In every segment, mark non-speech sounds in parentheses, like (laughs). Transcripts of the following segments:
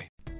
Bye.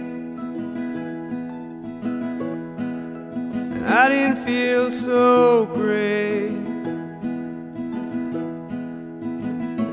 I didn't feel so great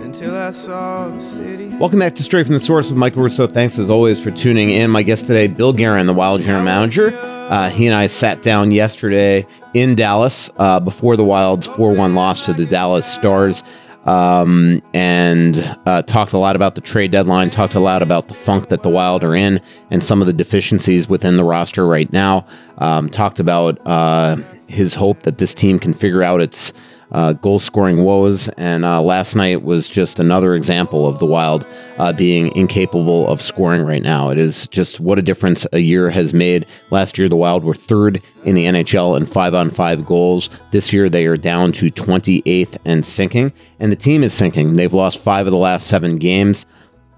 until I saw the city. Welcome back to Straight from the Source with Michael Russo. Thanks as always for tuning in. My guest today, Bill Guerin, the Wild general manager. Uh, he and I sat down yesterday in Dallas uh, before the Wild's 4 1 loss to the Dallas Stars um, and uh, talked a lot about the trade deadline, talked a lot about the funk that the Wild are in and some of the deficiencies within the roster right now. Um, talked about uh, his hope that this team can figure out its uh, goal scoring woes. And uh, last night was just another example of the Wild uh, being incapable of scoring right now. It is just what a difference a year has made. Last year, the Wild were third in the NHL in five on five goals. This year, they are down to 28th and sinking. And the team is sinking. They've lost five of the last seven games.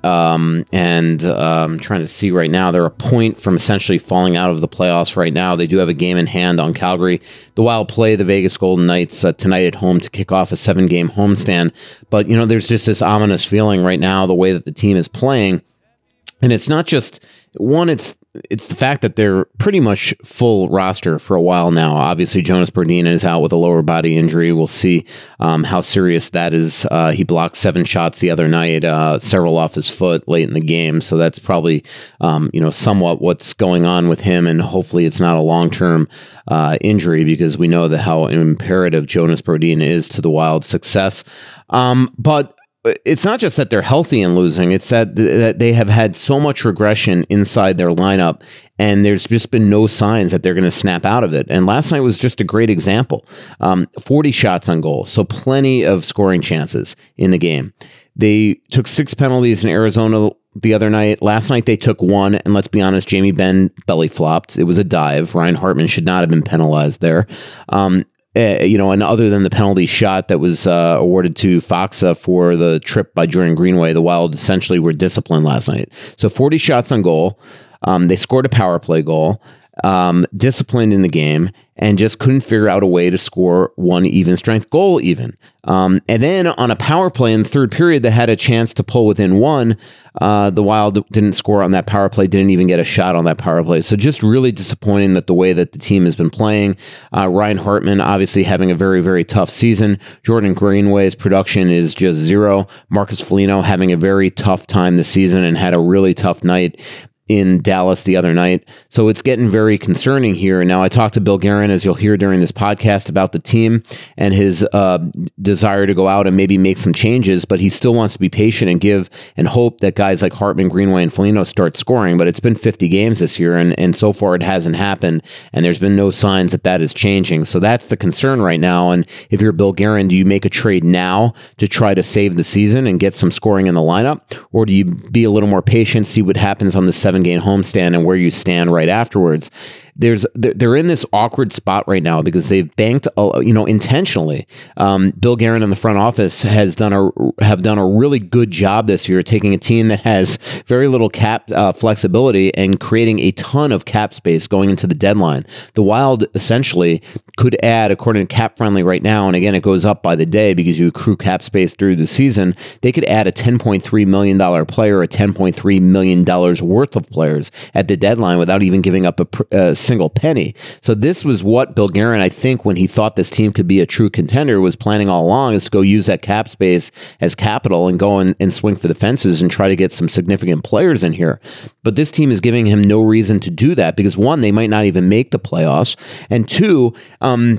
Um, and um, trying to see right now, they're a point from essentially falling out of the playoffs right now. They do have a game in hand on Calgary. The Wild play the Vegas Golden Knights uh, tonight at home to kick off a seven game homestand. But, you know, there's just this ominous feeling right now, the way that the team is playing. And it's not just one, it's it's the fact that they're pretty much full roster for a while now. Obviously, Jonas Brodin is out with a lower body injury. We'll see um, how serious that is. Uh, he blocked seven shots the other night, uh, several off his foot late in the game. So that's probably um, you know somewhat what's going on with him, and hopefully it's not a long term uh, injury because we know that how imperative Jonas Brodin is to the Wild success. Um, but it's not just that they're healthy and losing it's that, that they have had so much regression inside their lineup and there's just been no signs that they're going to snap out of it. And last night was just a great example. Um, 40 shots on goal so plenty of scoring chances in the game. They took six penalties in arizona the other night. Last night they took one and let's be honest jamie Benn belly flopped. It was a dive. Ryan hartman should not have been penalized there. Um, uh, you know, and other than the penalty shot that was uh, awarded to Faksa for the trip by Jordan Greenway, the Wild essentially were disciplined last night. So 40 shots on goal. Um, they scored a power play goal, um, disciplined in the game, and just couldn't figure out a way to score one even strength goal, even. Um, and then on a power play in the third period that had a chance to pull within one, uh, the Wild didn't score on that power play, didn't even get a shot on that power play. So just really disappointing that the way that the team has been playing. Uh, Ryan Hartman obviously having a very, very tough season. Jordan Greenway's production is just zero. Marcus Foligno having a very tough time this season and had a really tough night in Dallas the other night. So it's getting very concerning here. Now, I talked to Bill Guerin, as you'll hear during this podcast, about the team and his uh, desire to go out and maybe make some changes, but he still wants to be patient and give and hope that guys like Hartman, Greenway, and Foligno start scoring. But it's been 50 games this year, and, and so far it hasn't happened, and there's been no signs that that is changing. So that's the concern right now. And if you're Bill Guerin, do you make a trade now to try to save the season and get some scoring in the lineup, or do you be a little more patient, see what happens on the seven game homestand and where you stand right afterwards? There's they're in this awkward spot right now because they've banked you know intentionally. Um, Bill Guerin in the front office has done a have done a really good job this year taking a team that has very little cap uh, flexibility and creating a ton of cap space going into the deadline. The Wild essentially could add, according to Cap Friendly right now, and again it goes up by the day because you accrue cap space through the season. They could add a 10.3 million dollar player, a 10.3 million dollars worth of players at the deadline without even giving up a, a single penny. So this was what Bill Guerin, I think, when he thought this team could be a true contender, was planning all along is to go use that cap space as capital and go and, and swing for the fences and try to get some significant players in here. But this team is giving him no reason to do that because one, they might not even make the playoffs, and two, um,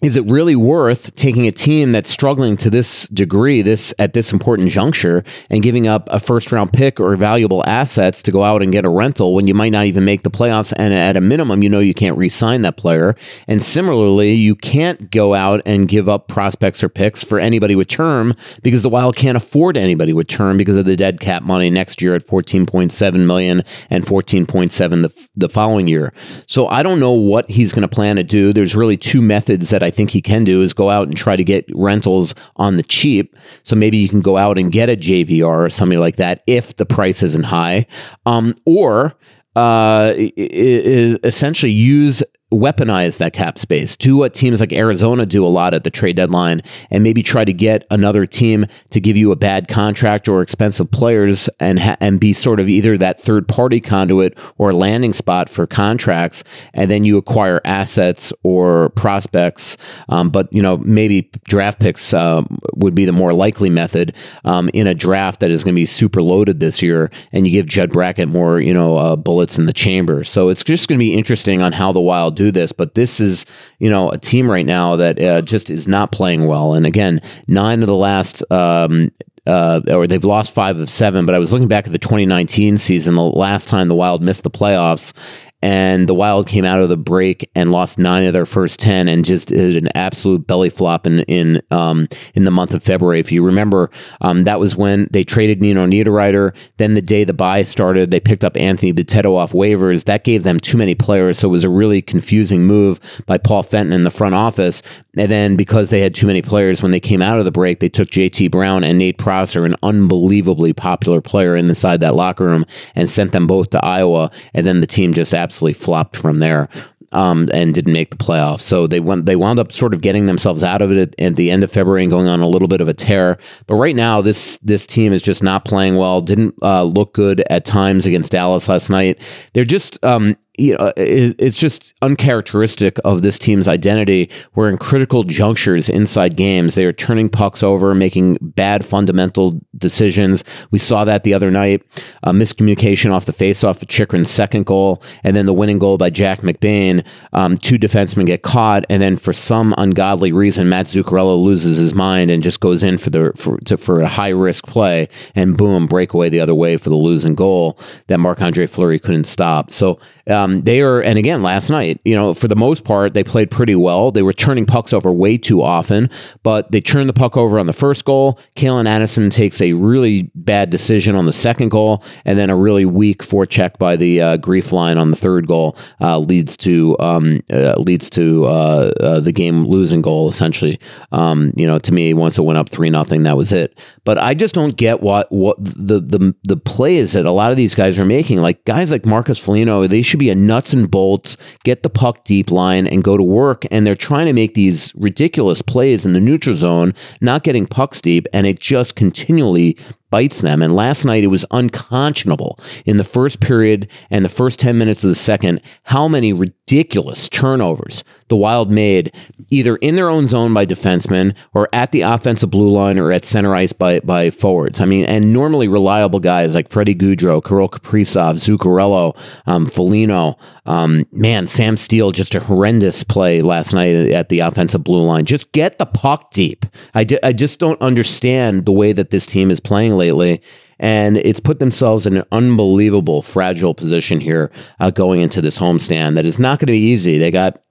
is it really worth taking a team that's struggling to this degree, this at this important juncture, and giving up a first round pick or valuable assets to go out and get a rental when you might not even make the playoffs? And at a minimum, you know you can't re sign that player. And similarly, you can't go out and give up prospects or picks for anybody with term because the Wild can't afford anybody with term because of the dead cap money next year at 14.7 million and 14.7 the, the following year. So I don't know what he's going to plan to do. There's really two methods that I think he can do is go out and try to get rentals on the cheap. So maybe you can go out and get a JVR or something like that if the price isn't high, um, or uh, essentially use weaponize that cap space. Do what teams like Arizona do a lot at the trade deadline and maybe try to get another team to give you a bad contract or expensive players and ha- and be sort of either that third party conduit or landing spot for contracts and then you acquire assets or prospects um, but you know maybe draft picks um, would be the more likely method um, in a draft that is going to be super loaded this year and you give Judd Brackett more you know uh, bullets in the chamber so it's just going to be interesting on how the wild do this, but this is, you know, a team right now that uh, just is not playing well. And again, nine of the last um, uh, or they've lost five of seven. But I was looking back at the 2019 season, the last time the Wild missed the playoffs, and the Wild came out of the break and lost nine of their first ten, and just did an absolute belly flop in in um, in the month of February. If you remember, um, that was when they traded Nino Niederreiter. Then the day the buy started, they picked up Anthony Bitetto off waivers. That gave them too many players, so it was a really confusing move by Paul Fenton in the front office. And then because they had too many players when they came out of the break, they took JT Brown and Nate Prosser, an unbelievably popular player inside that locker room, and sent them both to Iowa. And then the team just absolutely flopped from there um, and didn't make the playoffs. So they went they wound up sort of getting themselves out of it at, the end of February and going on a little bit of a tear. But right now, this this team is just not playing well. Didn't uh, look good at times against Dallas last night. They're just um, you know, it, it's just uncharacteristic of this team's identity. Where in critical junctures inside games, they are turning pucks over, making bad fundamental decisions. We saw that the other night. A miscommunication off the faceoff of Chychrun's second goal, and then the winning goal by Jack McBain. Um, two defensemen get caught, and then for some ungodly reason, Matt Zuccarello loses his mind and just goes in for the for to, for a high risk play, and boom, breakaway the other way for the losing goal that Marc Andre Fleury couldn't stop. So um, they are, and again, last night, you know, for the most part, they played pretty well. They were turning pucks over way too often, but they turned the puck over on the first goal. Calen Addison takes a really bad decision on the second goal, and then a really weak forecheck by the uh, grief line on the third goal uh, leads to um, uh, leads to uh, uh, the game losing goal. Essentially, um, you know, to me, once it went up three nothing, that was it. But I just don't get what what the the the plays that a lot of these guys are making. Like guys like Marcus Foligno, they should be a nuts and bolts, get the puck deep line, and go to work. And they're trying to make these ridiculous plays in the neutral zone, not getting pucks deep, and it just continually bites them. And last night it was unconscionable in the first period and the first 10 minutes of the second how many ridiculous turnovers the Wild made either in their own zone by defensemen or at the offensive blue line or at center ice by, by forwards. I mean, and normally reliable guys like Freddie Gaudreau, Kirill Kaprizov, Zuccarello, um, Foligno, um, man, Sam Steele, just a horrendous play last night at the offensive blue line. Just get the puck deep. I, I just don't understand the way that this team is playing lately. And it's put themselves in an unbelievable fragile position here uh, going into this homestand that is not going to be easy. They got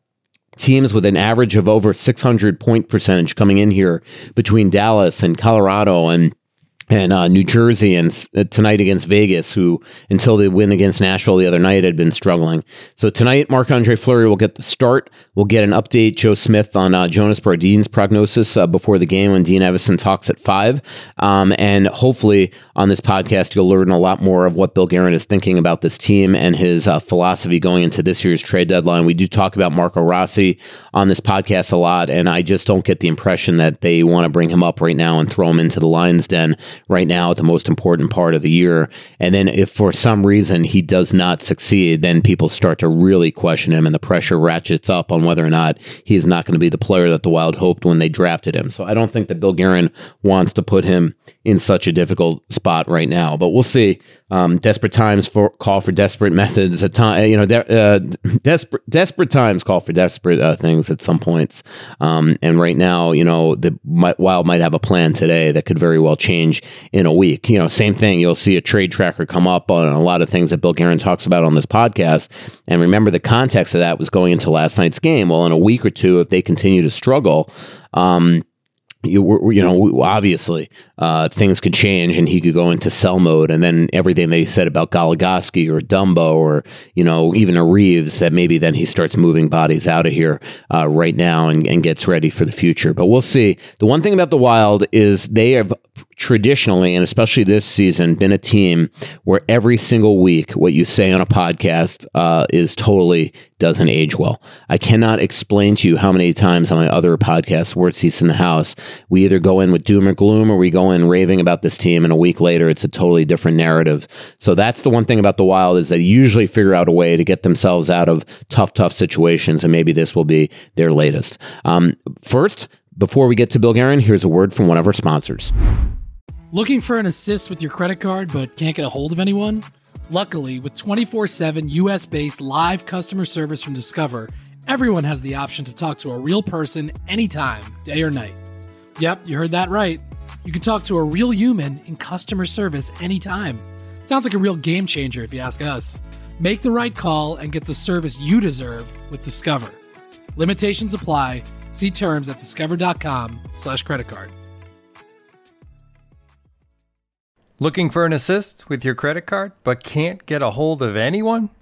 teams with an average of over 600 point percentage coming in here between Dallas and Colorado and and uh, New Jersey and uh, tonight against Vegas, who until the win against Nashville the other night had been struggling. So tonight, Marc Andre Fleury will get the start. We'll get an update, Joe Smith, on uh, Jonas Brodin's prognosis uh, before the game when Dean Evason talks at five. Um, and hopefully, on this podcast, you'll learn a lot more of what Bill Guerin is thinking about this team and his uh, philosophy going into this year's trade deadline. We do talk about Marco Rossi on this podcast a lot, and I just don't get the impression that they want to bring him up right now and throw him into the lion's den right now at the most important part of the year. And then if for some reason he does not succeed, then people start to really question him and the pressure ratchets up on whether or not he is not going to be the player that the Wild hoped when they drafted him. So I don't think that Bill Guerin wants to put him in such a difficult spot right now, but we'll see. Um, desperate times for call for desperate methods. At time, you know, de- uh, desperate desperate times call for desperate uh, things at some points. Um, and right now, you know, the Wild might have a plan today that could very well change in a week. You know, same thing. You'll see a trade tracker come up on a lot of things that Bill Guerin talks about on this podcast. And remember, the context of that was going into last night's game. Well, in a week or two, if they continue to struggle. Um, you, you know, obviously uh, things could change and he could go into sell mode. And then everything that he said about Goligoski or Dumba or, you know, even a Reaves, that maybe then he starts moving bodies out of here uh, right now and, and gets ready for the future. But we'll see. The one thing about the Wild is they have traditionally, and especially this season, been a team where every single week what you say on a podcast uh, is totally doesn't age well. I cannot explain to you how many times on my other podcasts, Worst Seats in the House, we either go in with doom or gloom or we go in raving about this team, and a week later it's a totally different narrative. So that's the one thing about the Wild is they usually figure out a way to get themselves out of tough, tough situations, and maybe this will be their latest. Um, first, before we get to Bill Guerin, here's a word from one of our sponsors. Looking for an assist with your credit card but can't get a hold of anyone? Luckily, with 24 7 US based live customer service from Discover, everyone has the option to talk to a real person anytime, day or night. Yep, you heard that right. You can talk to a real human in customer service anytime. Sounds like a real game changer if you ask us. Make the right call and get the service you deserve with Discover. Limitations apply. See terms at discover.com slash credit card. Looking for an assist with your credit card but can't get a hold of anyone?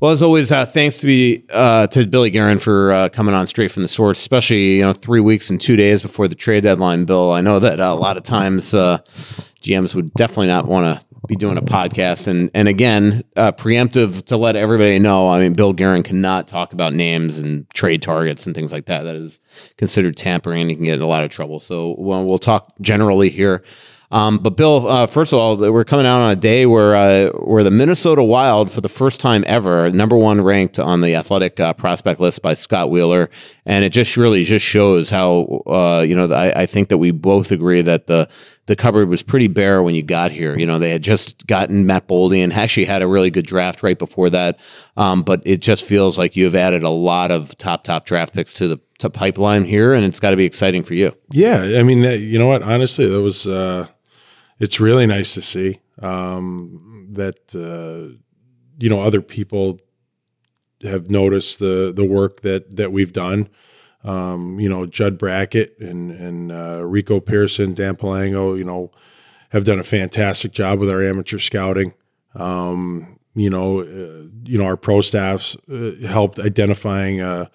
Well, as always, uh, thanks to be uh, to Billy Guerin for uh, coming on straight from the source, especially you know three weeks and two days before the trade deadline. Bill, I know that a lot of times uh, GMs would definitely not want to be doing a podcast. And and again, uh, preemptive to let everybody know. I mean, Bill Guerin cannot talk about names and trade targets and things like that. That is considered tampering, and he can get in a lot of trouble. So well, we'll talk generally here. Um, but Bill, uh, first of all, we're coming out on a day where uh, where the Minnesota Wild, for the first time ever, number one ranked on the athletic uh, prospect list by Scott Wheeler, and it just really just shows how uh, you know I, I, think that we both agree that the the cupboard was pretty bare when you got here. You know, they had just gotten Matt Boldy and actually had a really good draft right before that, um, but it just feels like you have added a lot of top top draft picks to the to pipeline here, and it's got to be exciting for you. Yeah, I mean, you know what? Honestly, that was uh, it's really nice to see um, that uh, you know other people have noticed the the work that that we've done. Um, you know, Judd Brackett and and uh, Rico Pearson, Dan Palango, you know, have done a fantastic job with our amateur scouting. Um, you know, uh, you know, our pro staffs uh, helped identifying, uh,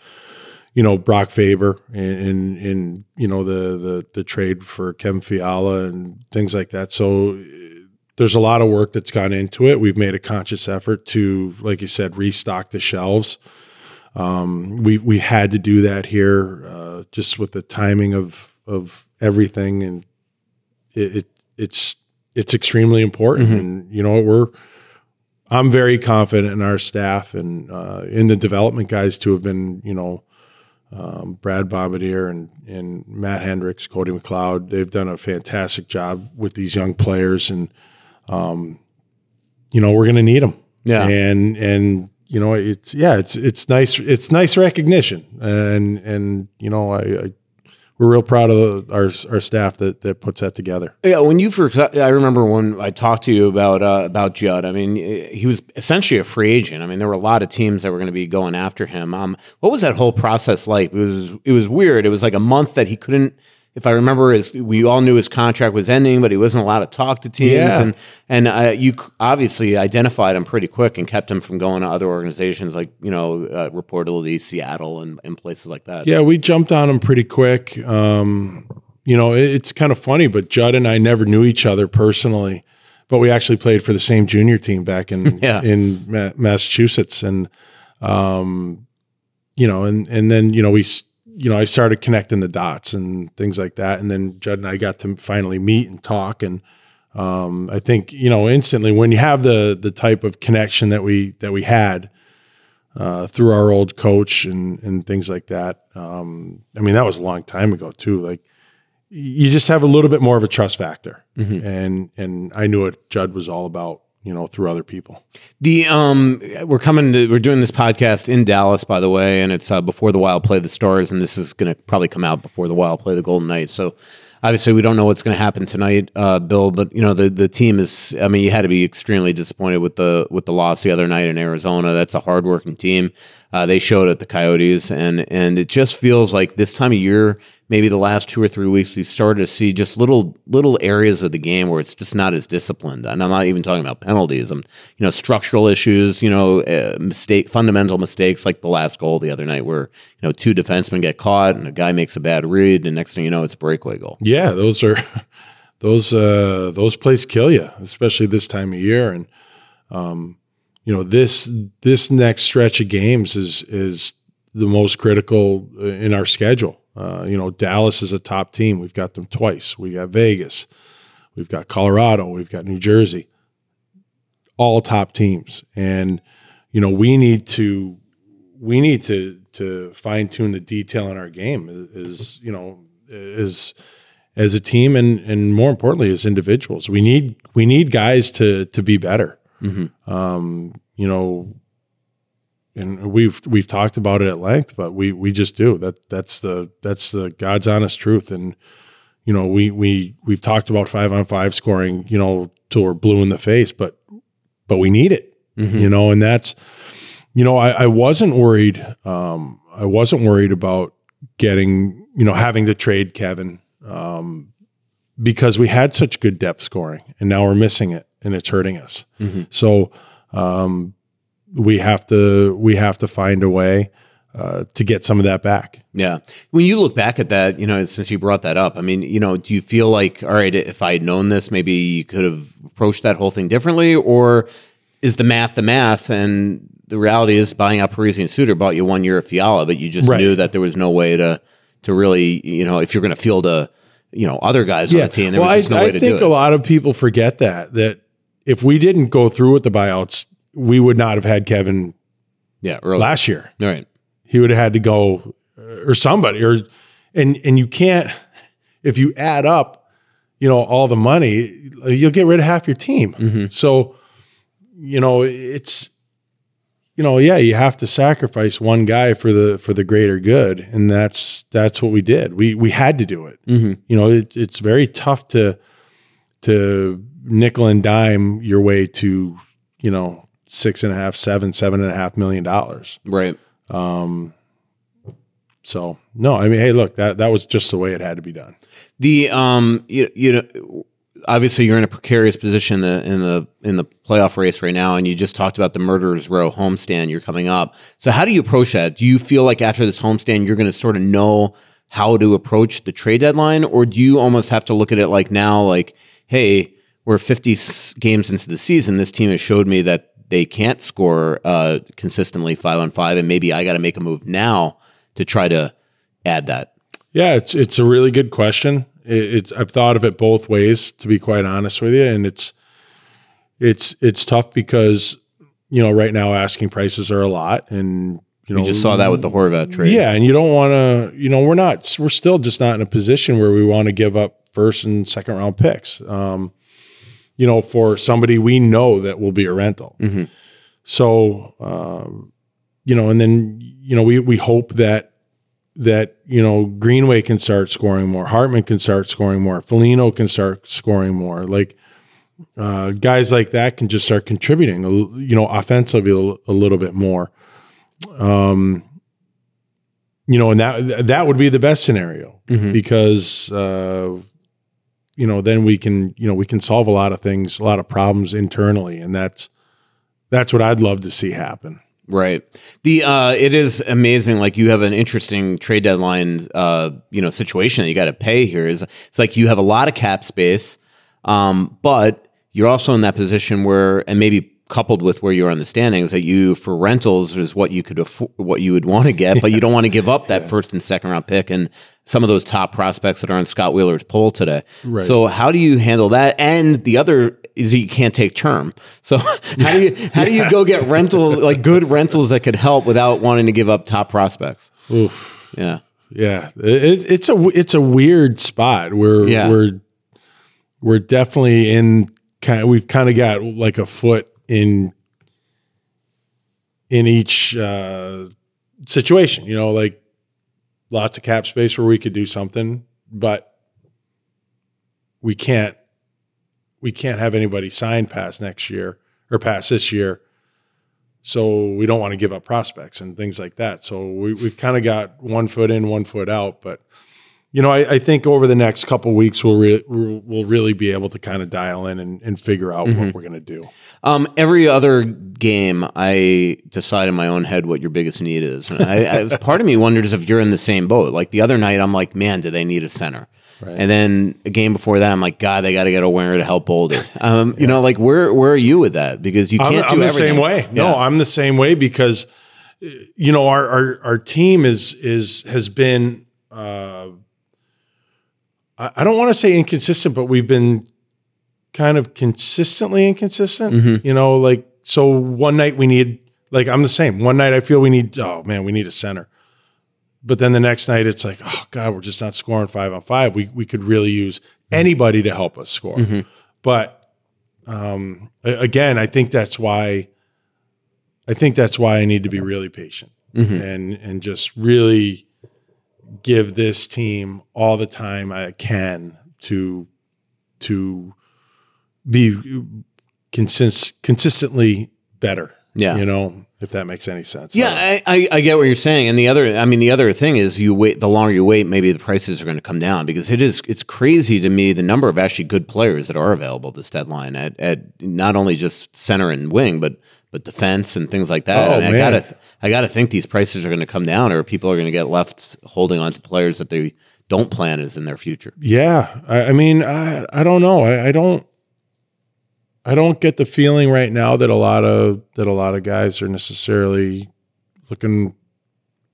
you know, Brock Faber and, in you know the the the trade for Kevin Fiala and things like that. So uh, there's a lot of work that's gone into it. We've made a conscious effort to, like you said, restock the shelves. Um, we we had to do that here, uh, just with the timing of of everything, and it, it it's it's extremely important. Mm-hmm. And you know, we're I'm very confident in our staff and uh, in the development guys to have been, you know, um, Brad Bombardier and, and Matt Hendricks, Cody McLeod. They've done a fantastic job with these young players, and um, you know we're going to need them. Yeah. and and you know it's yeah it's it's nice it's nice recognition, and and you know I, I we're real proud of our our staff that that puts that together. Yeah, when you first, I remember when I talked to you about uh, about Judd. I mean, he was essentially a free agent. I mean, there were a lot of teams that were going to be going after him. Um, what was that whole process like? It was it was weird. It was like a month that he couldn't if I remember, his we all knew his contract was ending, but he wasn't allowed to talk to teams, Yeah. and and uh, you obviously identified him pretty quick and kept him from going to other organizations like you know uh, reportedly Seattle and, and places like that. Yeah, we jumped on him pretty quick. Um, you know, it, it's kind of funny, but Judd and I never knew each other personally, but we actually played for the same junior team back in (laughs) Yeah. in Ma- Massachusetts, and um, you know, and and then you know we, you know, I started connecting the dots and things like that, and then Judd and I got to finally meet and talk, and um, I think you know instantly when you have the the type of connection that we that we had uh, through our old coach and and things like that. Um, I mean, that was a long time ago too. Like you just have a little bit more of a trust factor, and and I knew what Judd was all about. You know, through other people. The um, we're coming to we're doing this podcast in Dallas, by the way, and it's uh, before the Wild play the Stars, and this is going to probably come out before the Wild play the Golden Knights. So obviously, we don't know what's going to happen tonight, uh, Bill. But you know, the the team is. I mean, you had to be extremely disappointed with the with the loss the other night in Arizona. That's a hardworking team. Uh, they showed at the Coyotes, and and it just feels like this time of year, maybe the last two or three weeks, we've started to see just little little areas of the game where it's just not as disciplined. And I'm not even talking about penalties. I'm you know structural issues, you know uh, mistake, fundamental mistakes like the last goal the other night, where you know two defensemen get caught and a guy makes a bad read, and next thing you know, it's a breakaway goal. Yeah, those are (laughs) those uh, those plays kill you, especially this time of year. And um, you know this this next stretch of games is is the most critical uh, in our schedule. Uh, you know, Dallas is a top team. We've got them twice. We got Vegas. We've got Colorado. We've got New Jersey. All top teams, and you know we need to we need to to fine tune the detail in our game. Is you know is as a team and and more importantly as individuals. We need we need guys to to be better. Um, you know, and we've we've talked about it at length, but we we just do that. That's the that's the God's honest truth. And you know, we we we've talked about five on five scoring. You know, till we're blue in the face, but but we need it. You know, and that's you know, I, I wasn't worried. Um, I wasn't worried about getting you know having to trade Kevin um, because we had such good depth scoring, and now we're missing it, and it's hurting us. So um, we have to we have to find a way uh, to get some of that back. Yeah. When you look back at that, you know, since you brought that up, I mean, you know, do you feel like, all right, if I had known this, maybe you could have approached that whole thing differently? Or is the math the math? And the reality is buying out Parise and Suter bought you one year of Fiala, but you just Right. knew that there was no way to, to really, you know, if you're going to field a, you know, other guys on the team, there well, was just I, no way I to do it. I think a lot of people forget that that if we didn't go through with the buyouts, we would not have had Kevin yeah. Early. last year. All right. he would have had to go or somebody or and and you can't if you add up you know all the money you'll get rid of half your team mm-hmm. so you know it's you know yeah you have to sacrifice one guy for the for the greater good and that's that's what we did we we had to do it mm-hmm. you know it, it's very tough to to nickel and dime your way to you know six and a half seven seven and a half million dollars Right. Um, so no, I mean, hey, look, that that was just the way it had to be done. The um, you, you know, obviously you're in a precarious position in the, in the in the playoff race right now, and you just talked about the murderers row homestand you're coming up. So how do you approach that? Do you feel like after this homestand you're going to sort of know how to approach the trade deadline, or do you almost have to look at it like now, like, hey, we're 50 games into the season. This team has showed me that they can't score uh, consistently five on five, and maybe I got to make a move now to try to add that. Yeah, it's it's a really good question. It, it's I've thought of it both ways to be quite honest with you, and it's it's it's tough because you know right now asking prices are a lot, and you know We just saw that with the Horvat trade. Yeah, and you don't want to. You know, we're not. We're still just not in a position where we want to give up first and second round picks. Um, you know, for somebody we know that will be a rental. So, um, you know, and then you know we we hope that that you know Greenway can start scoring more, Hartman can start scoring more, Foligno can start scoring more. Like uh, guys like that can just start contributing, you know, offensively a, little bit more. Um, you know, and that that would be the best scenario because uh, you know then we can you know we can solve a lot of things, a lot of problems internally, and that's that's what I'd love to see happen. Right. The uh it is amazing like you have an interesting trade deadline uh you know situation that you got to pay here is it's like you have a lot of cap space um but you're also in that position where and maybe coupled with where you're on the standings that you for rentals is what you could afford, what you would want to get but you don't want to give up that (laughs) first and second round pick and some of those top prospects that are on Scott Wheeler's poll today. Right. So how do you handle that? And the other is you can't take term. So (laughs) how do you how do you go get rental like good rentals that could help without wanting to give up top prospects? Oof. Yeah. Yeah, it, it's a it's a weird spot where Yeah. we're we're definitely in kind of we've kind of got like a foot in in each uh, situation. You know, like lots of cap space where we could do something, but we can't we can't have anybody sign past next year or past this year. So we don't want to give up prospects and things like that. So we, we've kind of got one foot in, one foot out. But you know, I, I think over the next couple weeks we'll re- we'll really be able to kind of dial in and, and figure out what we're going to do. Um, every other game, I decide in my own head what your biggest need is. And I, I, (laughs) part of me wonders if you're in the same boat. Like the other night, I'm like, man, do they need a center? And then a game before that, I'm like, God, they got to get a winger to help Boldy. (laughs) Um, You know, like where where are you with that? Because you can't I'm do the everything. same way. No, I'm the same way because uh, you know our our, our team is is has been uh, I, don't want to say inconsistent, but we've been kind of consistently inconsistent. Mm-hmm. You know, like so one night we need like I'm the same. One night I feel we need oh man we need a center, but then the next night it's like oh god we're just not scoring five on five. We we could really use anybody to help us score, Mm-hmm. but um, again, I think that's why. I think that's why I need to be really patient and and just really give this team all the time I can to to be consist, consistently better. Yeah. you know, if that makes any sense. Yeah, I, I, I get what you're saying, and the other, I mean, the other thing is, you wait. The longer you wait, maybe the prices are going to come down because it is. It's crazy to me the number of actually good players that are available this deadline at, at not only just center and wing, but but defense and things like that. Oh, I, mean, I gotta, I gotta think these prices are going to come down, or people are going to get left holding on to players that they don't plan as in their future. Yeah, I, I mean, I I don't know. I, I don't. I don't get the feeling right now that a lot of that a lot of guys are necessarily looking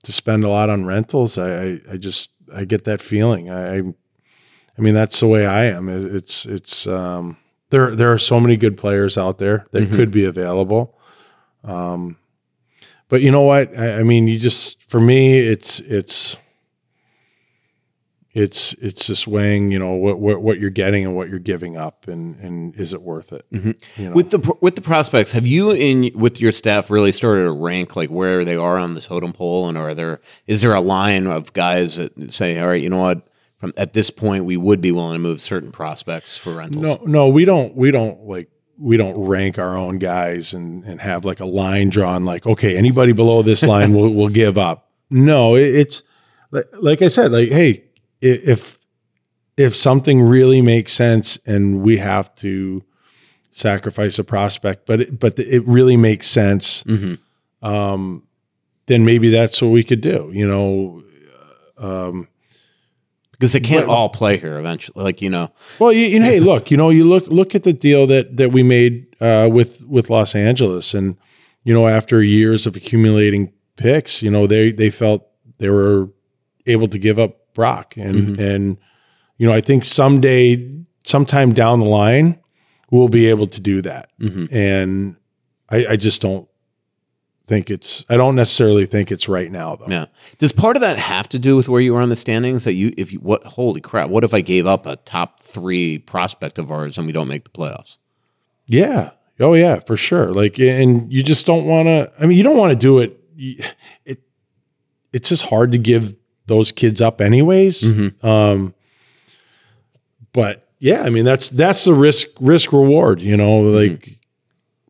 to spend a lot on rentals. I I, just I get that feeling. I, I I mean that's the way I am. It, it's it's um there there are so many good players out there that could be available. Um, but you know what? I, I mean, you just for me, it's it's it's it's just weighing, you know, what what, what you're getting and what you're giving up, and and is it worth it? You know? With the with the prospects, have you in with your staff really started to rank like where they are on the totem pole, and are there is there a line of guys that say, all right, you know what, from at this point we would be willing to move certain prospects for rentals? No, no, we don't. We don't like. We don't rank our own guys and and have like a line drawn. Like, okay, anybody below this (laughs) line will will give up. No, it, it's like like I said. Like, hey, if if something really makes sense and we have to sacrifice a prospect, but it, but it really makes sense, um, then maybe that's what we could do. You know, um, because they can't all play here eventually. Like you know, Well, you, you know, hey, (laughs) look, you know, you look look at the deal that that we made uh, with with Los Angeles, and you know, after years of accumulating picks, you know, they they felt they were able to give up Brock, and and you know, I think someday, sometime down the line, we'll be able to do that, and I, I just don't think it's. I don't necessarily think it's right now, though. yeah. Does part of that have to do with where you are on the standings? That you, if you, what? Holy crap! What if I gave up a top three prospect of ours and we don't make the playoffs? Yeah. Oh yeah, for sure. Like, and you just don't want to. I mean, you don't want to do it. It it's just hard to give those kids up, anyways. Um, but yeah, I mean that's that's the risk risk reward. You know, like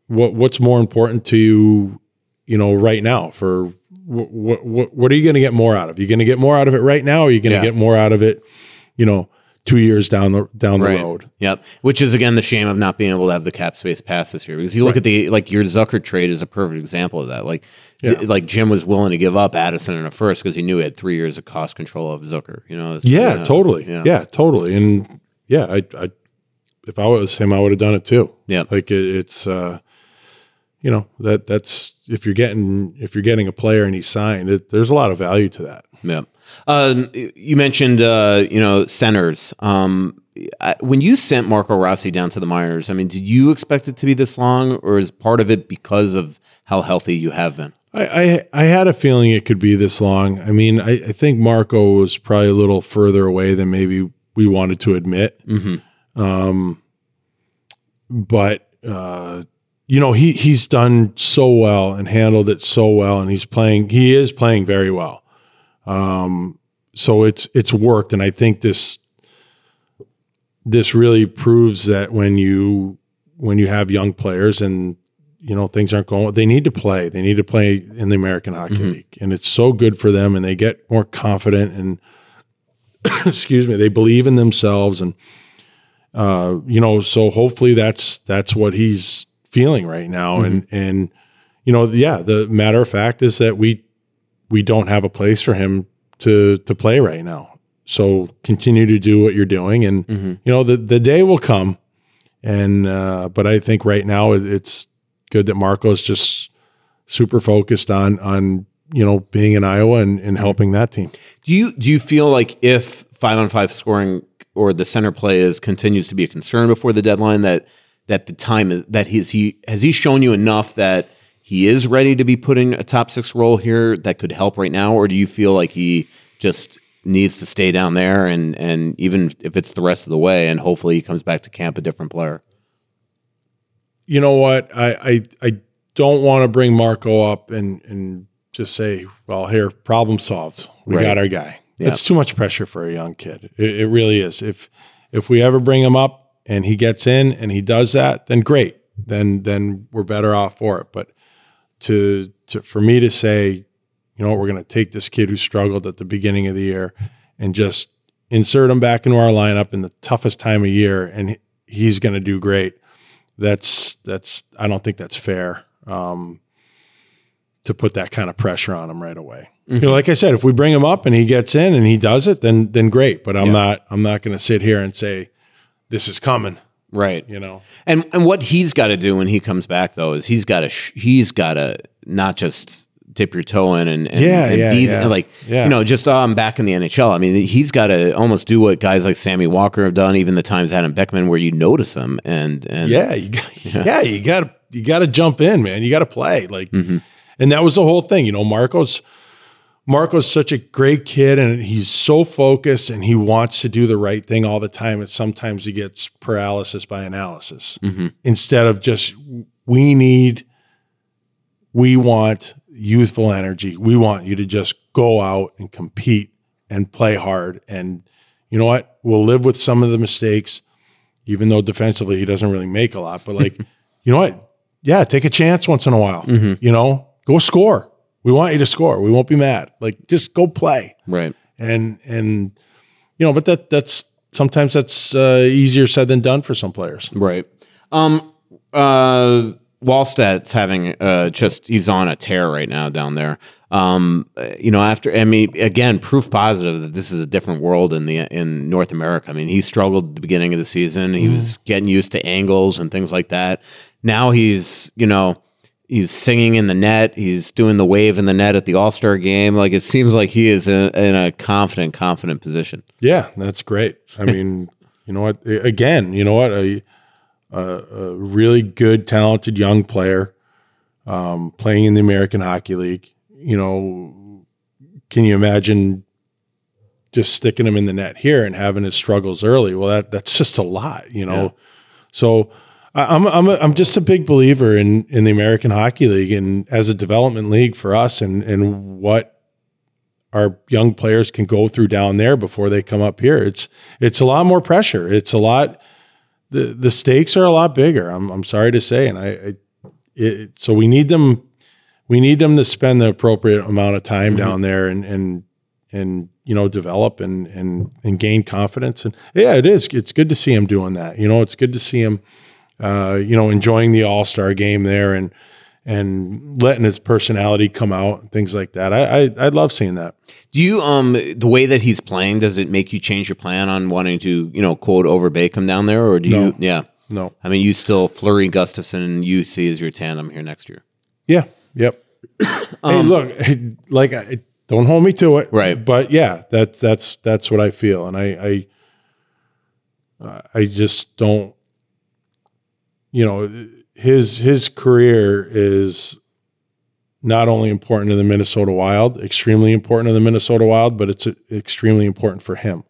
what what's more important to you, you know, right now for what what what are you going to get more out of? You going to get more out of it right now, or are you going to Yeah. get more out of it? You know, two years down the down the road. Yep. Which is again the shame of not being able to have the cap space pass this year. Because you look at the like your Zucker trade is a perfect example of that. Like th- like Jim was willing to give up Addison in a first because he knew he had three years of cost control of Zucker. You know. Yeah, totally. Yeah. Yeah. totally. And yeah, I, I, if I was him, I would have done it too. Yeah. Like it, it's, uh, you know, that that's, if you're getting, if you're getting a player and he's signed, it, there's a lot of value to that. Yeah. Um, you mentioned, uh, you know, centers. Um, I- when you sent Marco Rossi down to the minors, I mean, did you expect it to be this long, or is part of it because of how healthy you have been? I, I, I had a feeling it could be this long. I mean, I, I think Marco was probably a little further away than maybe we wanted to admit. Um, but, uh, you know, he, he's done so well and handled it so well, and he's playing, he is playing very well. Um, so it's, it's worked. And I think this, this really proves that when you, when you have young players and you know things aren't going they need to play they need to play in the american hockey league and it's so good for them and they get more confident and (coughs) excuse me they believe in themselves and uh you know so hopefully that's that's what he's feeling right now. Mm-hmm. And and you know yeah the matter of fact is that we we don't have a place for him to to play right now. So continue to do what you're doing and mm-hmm. you know the the day will come. And uh, but I think right now it's good that Marco's just super focused on on you know being in Iowa and, and mm-hmm. helping that team. Do you do you feel like if five on five scoring or the center play is continues to be a concern before the deadline that that the time is that he's he has he shown you enough that he is ready to be put in a top six role here that could help right now, or do you feel like he just needs to stay down there and and even if it's the rest of the way and hopefully he comes back to camp a different player? You know what? I I, I don't want to bring Marco up and and just say, well, here, problem solved. We Right. got our guy. Yeah. It's too much pressure for a young kid. It, it really is. If if we ever bring him up and he gets in and he does that, then great. Then then we're better off for it. But to to for me to say, you know, what, we're going to take this kid who struggled at the beginning of the year and just insert him back into our lineup in the toughest time of year, and he's going to do great. That's that's I don't think that's fair um, to put that kind of pressure on him right away. You know, like I said, if we bring him up and he gets in and he does it, then then great. But I'm not I'm not going to sit here and say this is coming. Right. You know. And and what he's got to do when he comes back though is he's got to sh- he's got to not just dip your toe in and, and, Yeah, and yeah, be yeah. like Yeah. you know just oh, I'm back in the NHL. I mean he's got to almost do what guys like Sammy Walker have done, even the times Adam Beckman where you notice him and and Yeah, you got, (laughs) yeah. you got to you got to jump in, man. You got to play like, Mm-hmm. and that was the whole thing. You know, Marco's Marco's such a great kid, and he's so focused, and he wants to do the right thing all the time. And sometimes he gets paralysis by analysis Mm-hmm. instead of just we need, we want youthful energy. We want you to just go out and compete and play hard. And you know what? We'll live with some of the mistakes even though defensively he doesn't really make a lot. But like, (laughs) you know what? Yeah, take a chance once in a while. You know, go score. We want you to score. We won't be mad. Like, just go play. right. And and you know, but that that's sometimes that's uh, easier said than done for some players. Right. Um. Uh. Wallstedt's having uh just he's on a tear right now down there. Um. You know, after I mean, again, proof positive that this is a different world in the in North America. I mean, he struggled at the beginning of the season. He was getting used to angles and things like that. Now he's you know he's singing in the net. He's doing the wave in the net at the All Star game. Like it seems like he is in, in a confident, confident position. Yeah, that's great. I mean, (laughs) you know what? Again, you know what? A, a, a really good, talented young player um, playing in the American Hockey League. You know, can you imagine just sticking him in the net here and having his struggles early? Well, that that's just a lot, you know. So I, I'm I'm a, I'm just a big believer in in the American Hockey League and as a development league for us and and what our young players can go through down there before they come up here. It's it's a lot more pressure. It's a lot the the stakes are a lot bigger. I'm I'm sorry to say, and I, I it, so we need them we need them to spend the appropriate amount of time mm-hmm. down there and and and you know develop and and and gain confidence. And yeah, it is. It's good to see him doing that. You know, it's good to see him uh, you know enjoying the All Star game there and and letting his personality come out things like that. I, I I love seeing that. Do you um the way that he's playing does it make you change your plan on wanting to you know quote overbake him down there or do No. you yeah No. I mean you still Fleury Gustavsson and you see as your tandem here next year Yeah. Yep. (coughs) hey, look, like I, don't hold me to it, Right. But yeah, that's that's that's what I feel, and I I I just don't. You know, his his career is not only important to the Minnesota Wild, extremely important to the Minnesota Wild, but it's extremely important for him.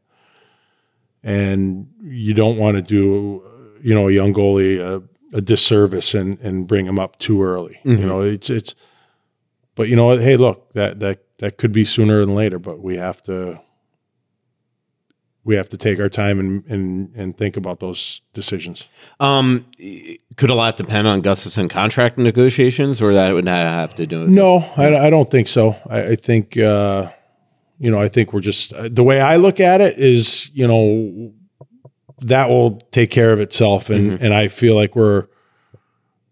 And you don't want to do, you know, a young goalie a, a disservice and and bring him up too early. You mm-hmm. know, it's it's. But you know? Hey, look that that that could be sooner than later. But we have to we have to take our time and and and think about those decisions. um could a lot depend on Gustavsson contract negotiations or that would not have to do with No, I, I don't think so. I, I think uh, you know I think we're just uh, the way I look at it is you know that will take care of itself, and and I feel like we're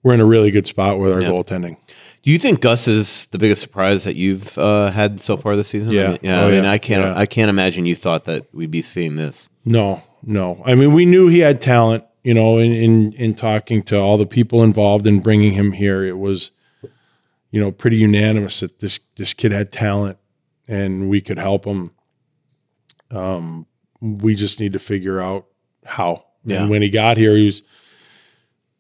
we're in a really good spot with our Yeah. goaltending. Do you think Gus is the biggest surprise that you've uh, had so far this season? Yeah. I mean, yeah. Oh, I mean, yeah. I can't. Yeah. I can't imagine you thought that we'd be seeing this. No, no. I mean, we knew he had talent. You know, in in in talking to all the people involved in bringing him here, it was, you know, pretty unanimous that this this kid had talent, and we could help him. Um, we just need to figure out how. Yeah. And when he got here, he was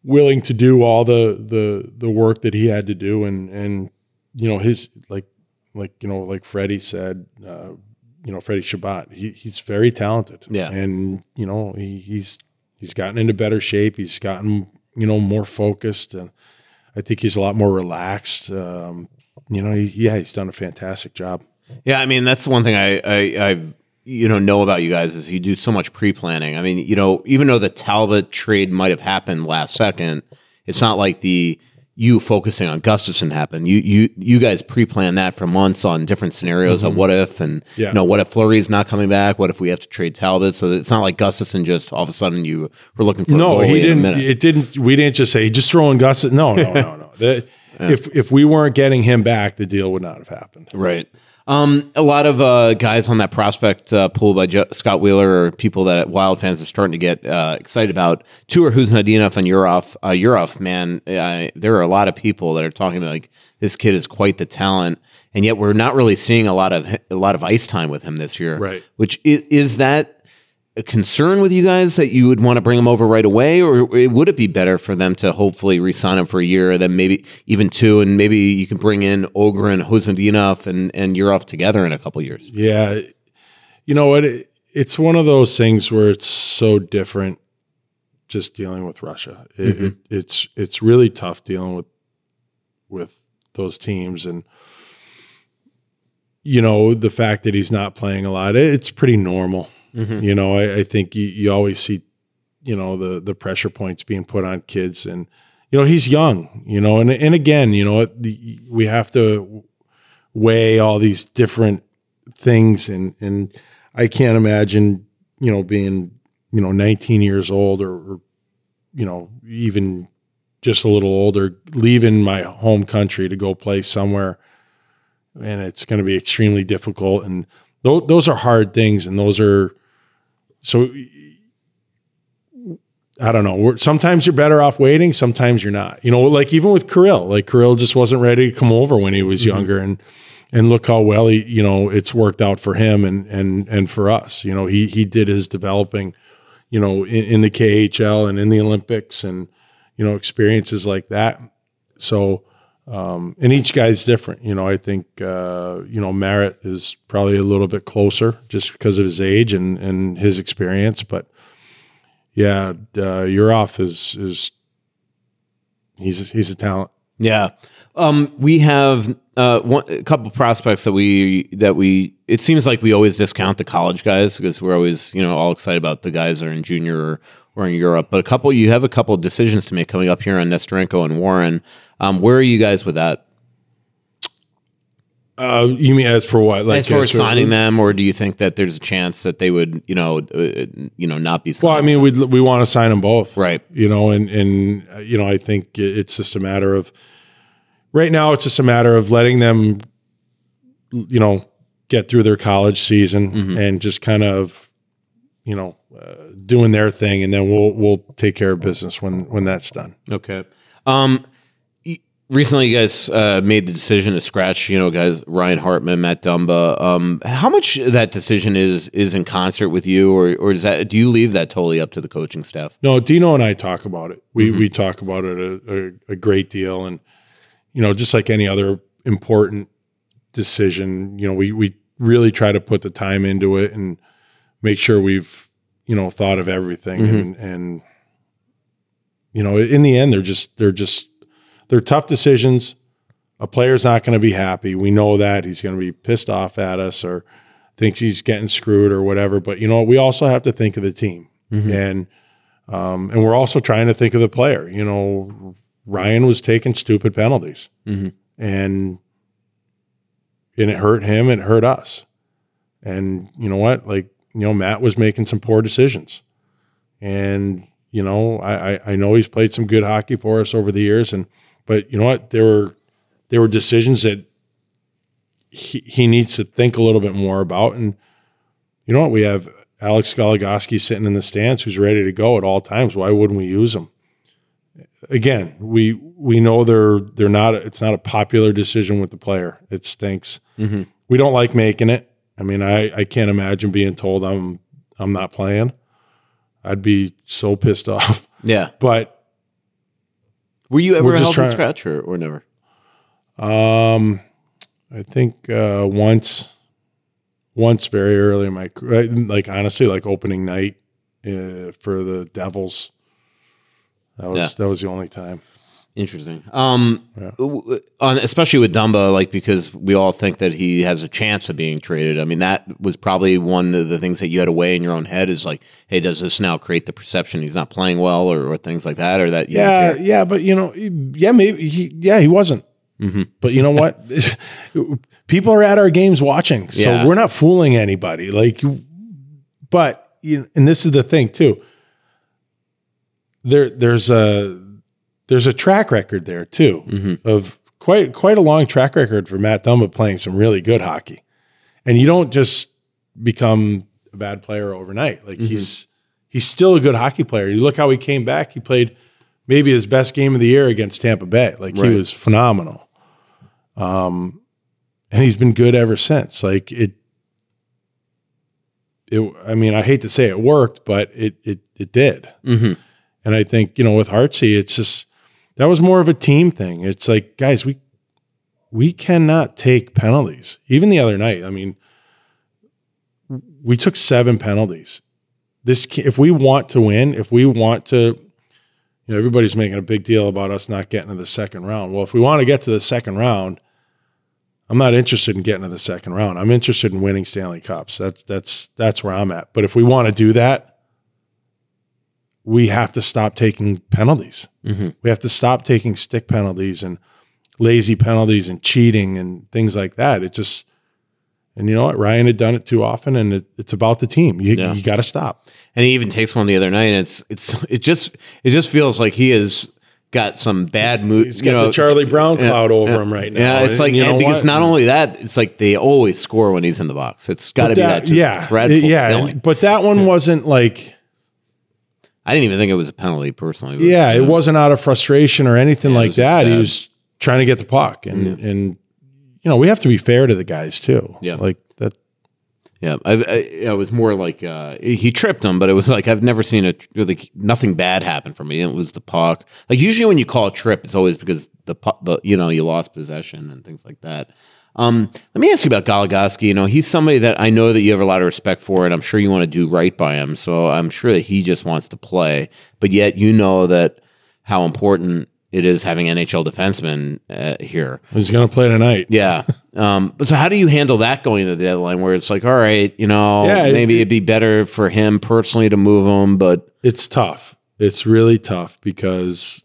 willing to do all the the the work that he had to do, and and you know his like like you know like Freddie said. Uh, you know Freddie Chabot. He, he's very talented. Yeah. and you know he, he's he's gotten into better shape. He's gotten you know more focused, and I think he's a lot more relaxed. Um, you know, he, yeah, he's done a fantastic job. Yeah, I mean that's the one thing I I, I you know know about you guys is you do so much pre planning. I mean, you know, even though the Talbot trade might have happened last second, it's not like the you focusing on Gustavsson happened. You you you guys pre plan that for months on different scenarios of mm-hmm. what if and Yeah. you know what if Fleury's not coming back? What if we have to trade Talbot? So it's not like Gustavsson just all of a sudden you were looking for a No, he in a didn't. It didn't. We didn't just say just throwing Gus. No, no, no, no. (laughs) That- If if we weren't getting him back, the deal would not have happened. Right. Um, a lot of uh, guys on that prospect uh, pool by Jo- Scott Wheeler are people that Wild fans are starting to get uh, excited about. Two are Khusnutdinov and Yurov. Uh, Yurov, man, uh, there are a lot of people that are talking about like this kid is quite the talent, and yet we're not really seeing a lot of a lot of ice time with him this year. Right. Which is, is that a concern with you guys that you would want to bring him over right away, or would it be better for them to hopefully re-sign him for a year, then maybe even two, and maybe you can bring in Ogren, Khusnutdinov, and and Yurov together in a couple years? Yeah, you know what? It, it's one of those things where it's so different. Just dealing with Russia, it, it, mm-hmm. it's it's really tough dealing with with those teams, and you know the fact that he's not playing a lot. It's pretty normal. Mm-hmm. You know, I, I think you, you always see, you know, the the pressure points being put on kids, and you know he's young. You know, and and again, you know, the, we have to weigh all these different things and and I can't imagine you know being you know 19 years old or, or you know even just a little older leaving my home country to go play somewhere and it's going to be extremely difficult and th- those are hard things and those are so I don't know. Sometimes you're better off waiting. Sometimes you're not. You know, like even with Kirill, like Kirill just wasn't ready to come over when he was Mm-hmm. younger, and and look how well he, you know, it's worked out for him and and and for us. You know, he he did his developing, you know, in, in the KHL and in the Olympics, and you know, experiences like that. So, um, and each guy's different. You know, I think uh, you know Marat is probably a little bit closer just because of his age and and his experience, but yeah, uh, Yurov is is he's he's a talent. Yeah. Um, we have uh, one, a couple prospects that we that we. It seems like we always discount the college guys because we're always you know all excited about the guys that are in junior or, in Europe. But a couple, you have a couple of decisions to make coming up here on Nesterenko and Warren. Um, where are you guys with that? Uh, you mean as for what? Like as for- signing them, or do you think that there's a chance that they would you know uh, you know not be? Signed? Well, I mean, we we want to sign them both, Right. You know, and and uh, you know, I think it's just a matter of right now. It's just a matter of letting them, you know, get through their college season Mm-hmm. and just kind of, you know, uh, doing their thing, and then we'll we'll take care of business when when that's done. Okay. Um, recently, you guys uh, made the decision to scratch, you know, guys Ryan Hartman, Matt Dumba. Um, how much of that decision is is in concert with you, or or is that do you leave that totally up to the coaching staff? No, Dino and I talk about it. We we talk about it a, a, a great deal, and you know, just like any other important decision, you know, we we really try to put the time into it and make sure we've you know thought of everything, mm-hmm. and and you know, in the end, they're just they're just they're tough decisions. A player's not going to be happy. We know that he's going to be pissed off at us or thinks he's getting screwed or whatever. But you know, we also have to think of the team mm-hmm. and. Um, and we're also trying to think of the player. You know, Ryan was taking stupid penalties, mm-hmm. and and it hurt him. It hurt us. And you know what? Like you know, Matt was making some poor decisions, and you know, I I, I know he's played some good hockey for us over the years, and but you know what? There were there were decisions that he, he needs to think a little bit more about, and you know what? We have Alex Goligoski sitting in the stands who's ready to go at all times. Why wouldn't we use him? Again, we we know they're they're not. It's not a popular decision with the player. It stinks. Mm-hmm. We don't like making it. I mean, I I can't imagine being told I'm I'm not playing. I'd be so pissed (laughs) off. Yeah. But Were you ever held in scratch or, or never? um, I think uh, once once very early in my career, like honestly, like opening night uh, for the Devils. That was Yeah. that was the only time. Interesting. Um, on, especially with Dumba, like because we all think that he has a chance of being traded. I mean, that was probably one of the things that you had to weigh in your own head is like, hey, does this now create the perception he's not playing well or, or things like that, or that Yeah, yeah, but you know, yeah, maybe he, yeah, he wasn't. But you know what? (laughs) People are at our games watching, so Yeah. we're not fooling anybody. Like, but and this is the thing too. There, there's a there's a track record there too of quite quite a long track record for Matt Dumba playing some really good hockey, and you don't just become a bad player overnight. Like he's he's still a good hockey player. You look how he came back. He played maybe his best game of the year against Tampa Bay. Like Right. he was phenomenal. Um, and he's been good ever since. Like it, it. I mean, I hate to say it worked, but it it it did. Mhm. And I think you know with Hartsey, it's just that was more of a team thing. It's like guys, we we cannot take penalties. Even the other night, I mean, we took seven penalties. This, if we want to win, if we want to, you know, everybody's making a big deal about us not getting to the second round. Well, if we want to get to the second round, I'm not interested in getting to the second round. I'm interested in winning Stanley Cups. That's that's that's where I'm at. But if we want to do that, we have to stop taking penalties. Mm-hmm. We have to stop taking stick penalties and lazy penalties and cheating and things like that. It just And you know what? Ryan had done it too often, and it, it's about the team. You, Yeah. you got to stop. And he even takes one the other night, and it's it's it just it just feels like he has got some bad mood. He's got the Charlie Brown cloud over him right now. Yeah, it's And like you know because what? not only that, it's like they always score when he's in the box. It's got to be that, just yeah, dreadful yeah. feeling. But that one wasn't like I didn't even think it was a penalty personally. but, yeah, you it wasn't out of frustration or anything Yeah, like that. He was trying to get the puck, and and you know we have to be fair to the guys too. Yeah. like that. Yeah, I, I, it was more like uh, he tripped him, but it was (laughs) like I've never seen a really nothing bad happen for me. It was the puck. Like usually when you call a trip, it's always because the the you know you lost possession and things like that. Um, let me ask you about Goligoski. You know, he's somebody that I know that you have a lot of respect for, and I'm sure you want to do right by him. So I'm sure that he just wants to play, but yet you know that how important it is having NHL defensemen uh, here. He's going to play tonight. Yeah. (laughs) Um, but so how do you handle that going to the deadline where it's like, all right, you know, Yeah, it- maybe it'd be better for him personally to move him, but It's tough. It's really tough because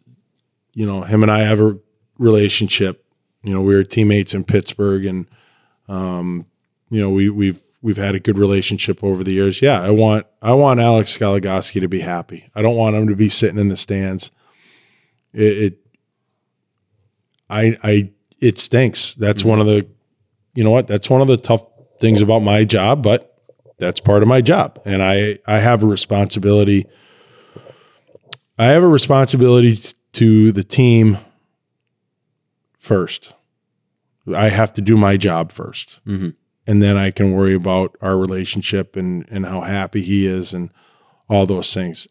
you know him and I have a relationship. You know, we were teammates in Pittsburgh, and um, you know we we've we've had a good relationship over the years. Yeah, I want I want Alex Goligoski to be happy. I don't want him to be sitting in the stands. It, it I I it stinks. That's one of the you know what? That's one of the tough things about my job, but that's part of my job. And I I have a responsibility I have a responsibility to the team first. I have to do my job 1st Mhm. And then I can worry about our relationship and, and how happy he is and all those things.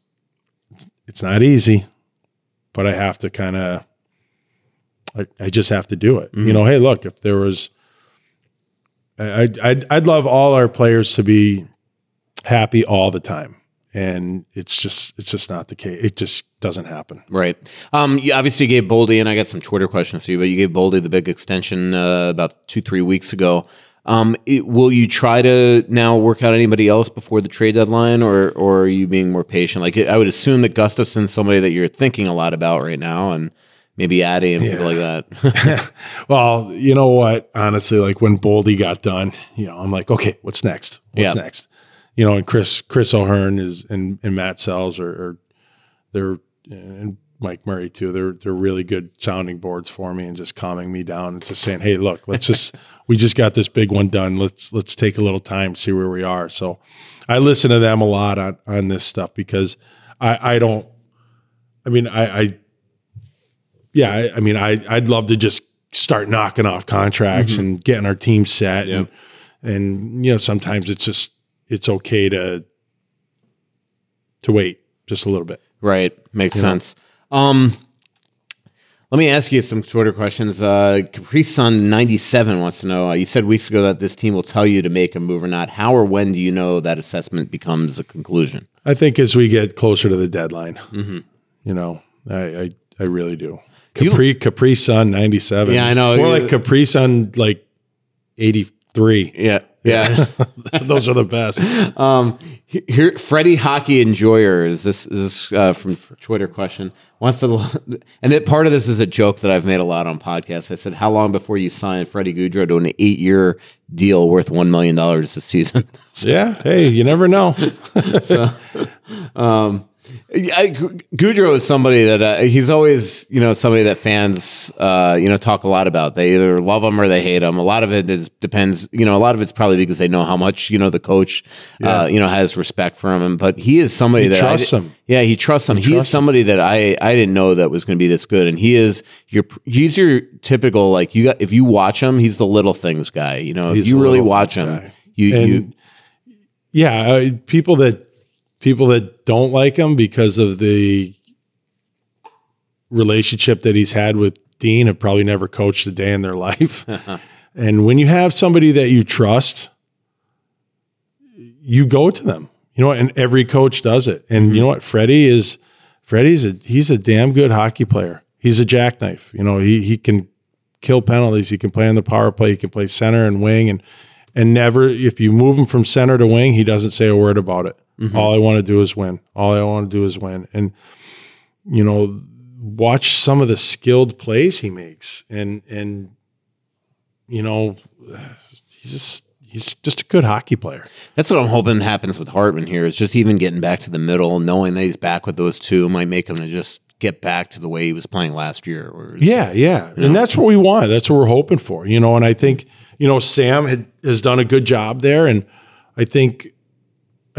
It's- It's not easy, but I have to kind of, I, I just have to do it. You know, hey, look, if there was, I, I'd, I'd, I'd love all our players to be happy all the time. And it's just, it's just not the case. It just doesn't happen. right. Um, you obviously gave Boldy, and I got some Twitter questions for you, but you gave Boldy the big extension uh, about two, three weeks ago. Um, it, will you try to now work out anybody else before the trade deadline, or or are you being more patient? Like I would assume that Gustavsson's somebody that you're thinking a lot about right now, and maybe Addy and people like that. (laughs) Well, you know what? Honestly, like when Boldy got done, you know, I'm like, okay, what's next? What's Yeah. next? You know, and Chris Chris O'Hearn is and, and Matt Sells are, are they're and Mike Murray too. They're they're really good sounding boards for me and just calming me down and just saying, hey, look, let's just (laughs) we just got this big one done. Let's let's take a little time, see where we are. So I listen to them a lot on on this stuff because I I don't. I mean, I, I yeah, I, I mean, I I'd love to just start knocking off contracts mm-hmm. and getting our team set, and and you know sometimes it's just it's okay to to wait just a little bit. Right. Makes You know? sense. Um, let me ask you some shorter questions. Uh, Capri Sun 97 wants to know uh, you said weeks ago that this team will tell you to make a move or not. How or when do you know that assessment becomes a conclusion? I think as we get closer to the deadline, Mhm. you know, I I, I really do. Capri Capri Sun ninety seven. Yeah, I know. More like Capri Sun like eighty three. Yeah, yeah. (laughs) Those are the best. Um, here, Freddie Hockey Enjoyer is this is this, uh, from Twitter question wants to, and that part of this is a joke that I've made a lot on podcasts. I said, "How long before you sign Freddie Gaudreau to an eight year deal worth one million dollars a season?" (laughs) Yeah. Hey, you never know. (laughs) so, um, I, Gaudreau is somebody that uh, he's always, you know, somebody that fans, uh, you know, talk a lot about. They either love him or they hate him. A lot of it is depends, you know, a lot of it's probably because they know how much, you know, the coach, Yeah. uh, you know, has respect for him. But he is somebody He that I trusts di- him. Yeah, he trusts him. He, is trusts him. somebody that I I didn't know that was going to be this good, and he is your he's your typical like you got if you watch him, he's the little things guy. You know, if you really watch him, guy. you And you yeah, uh, people that people that don't like him because of the relationship that he's had with Dean have probably never coached a day in their life. (laughs) and when you have somebody that you trust, you go to them. You know what? And every coach does it. And you mm-hmm. know what? Freddie is Freddie's a he's a damn good hockey player. He's a jackknife. You know, he he can kill penalties. He can play on the power play. He can play center and wing and and never if you move him from center to wing, he doesn't say a word about it. Mm-hmm. All I want to do is win. All I want to do is win. And you know, watch some of the skilled plays he makes and and you know, he's just he's just a good hockey player. That's what I'm hoping happens with Hartman here. Is just even getting back to the middle, knowing that he's back with those two might make him to just get back to the way he was playing last year. Whereas, Yeah, yeah, and that's what we want. That's what we're hoping for, you know. And I think you know Sam had, has done a good job there, and I think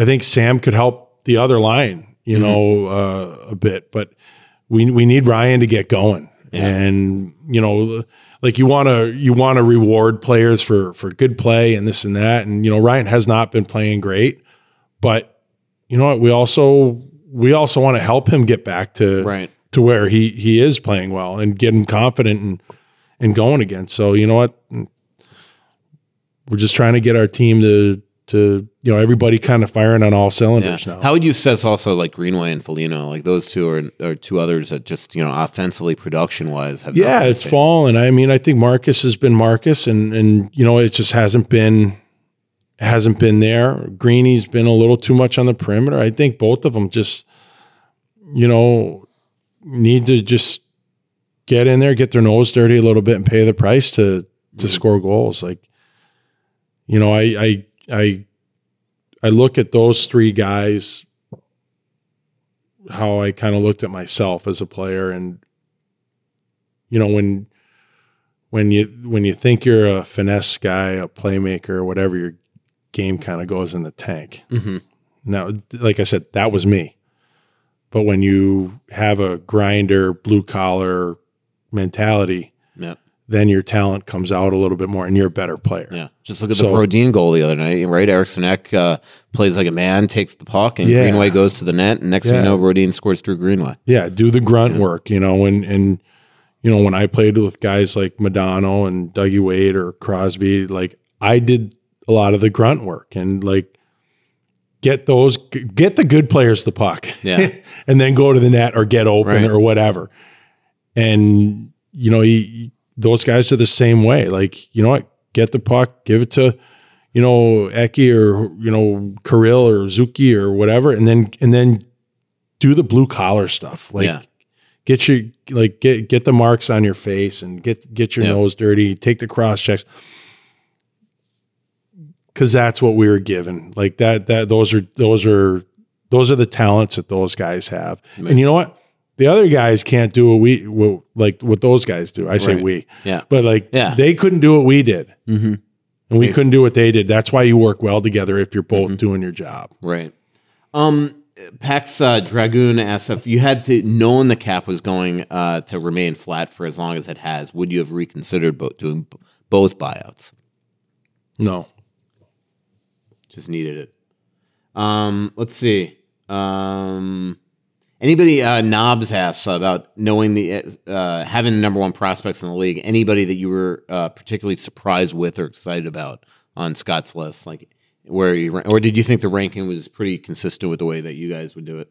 I think Sam could help the other line, you know, uh, a bit. But we we need Ryan to get going, and you know, like you want to you want to reward players for for good play and this and that, and you know Ryan has not been playing great, but you know what, we also we also want to help him get back to Right. to where he he is playing well and get him confident and and going again. So you know what, we're just trying to get our team to to you know everybody kind of firing on all Yeah. Yeah. cylinders now. How would you assess also like Greenway and Foligno? Like those two are, are two others that just you know offensively production wise have. yeah, it's same. fallen. I mean, I think Marcus has been Marcus, and and you know it just hasn't been hasn't been there. Greeny's been a little too much on the perimeter. I think both of them just you know need to just get in there, get their nose dirty a little bit, and pay the price to to mm-hmm. score goals. Like you know, I I I I look at those three guys. How I kind of looked at myself as a player, and you know when when you when you think you're a finesse guy, a playmaker, whatever, your game kind of goes in the tank. Mhm. Now, like I said, that was me. But when you have a grinder, blue collar mentality, Yeah. Then your talent comes out a little bit more, and you're a better player. Yeah, just look at So- the Brodin goal the other night, right? Eriksson Ek uh, plays like a man, takes the puck, and Yeah. Greenway goes to the net. And next thing you know, Brodin scores through Greenway. Yeah, do the grunt work, you know, and and you know when I played with guys like Modano and Dougie Weight or Crosby, like I did a lot of the grunt work and like get those get the good players the puck, (laughs) Yeah. and then go to the net or get open Right. or whatever, and you know he, those guys are the same way. Like you know what, get the puck, give it to you know Eki or you know Kirill or Zuki or whatever, and then and then do the blue collar stuff. Like Yeah. get your like get get the marks on your face and get get your nose dirty, take the cross checks. Cause that's what we were given. Like that that those are those are those are the talents that those guys have. And you know what? The other guys can't do what we what, like what those guys do. I say Right. we. Yeah. But like Yeah. they couldn't do what we did. Mm-hmm. And we couldn't do what they did. That's why you work well together if you're Mm-hmm. both doing your job. Right. Um, Pax uh, Dragoon asked if you had to known the cap was going uh, to remain flat for as long as it has, would you have reconsidered both doing b- both buyouts? No. Just needed it. Um, let's see. Um, anybody uh, Knobs asks about knowing the uh, having the number one prospects in the league. Anybody that you were uh, particularly surprised with or excited about on Scott's list, like where you or did you think the ranking was pretty consistent with the way that you guys would do it?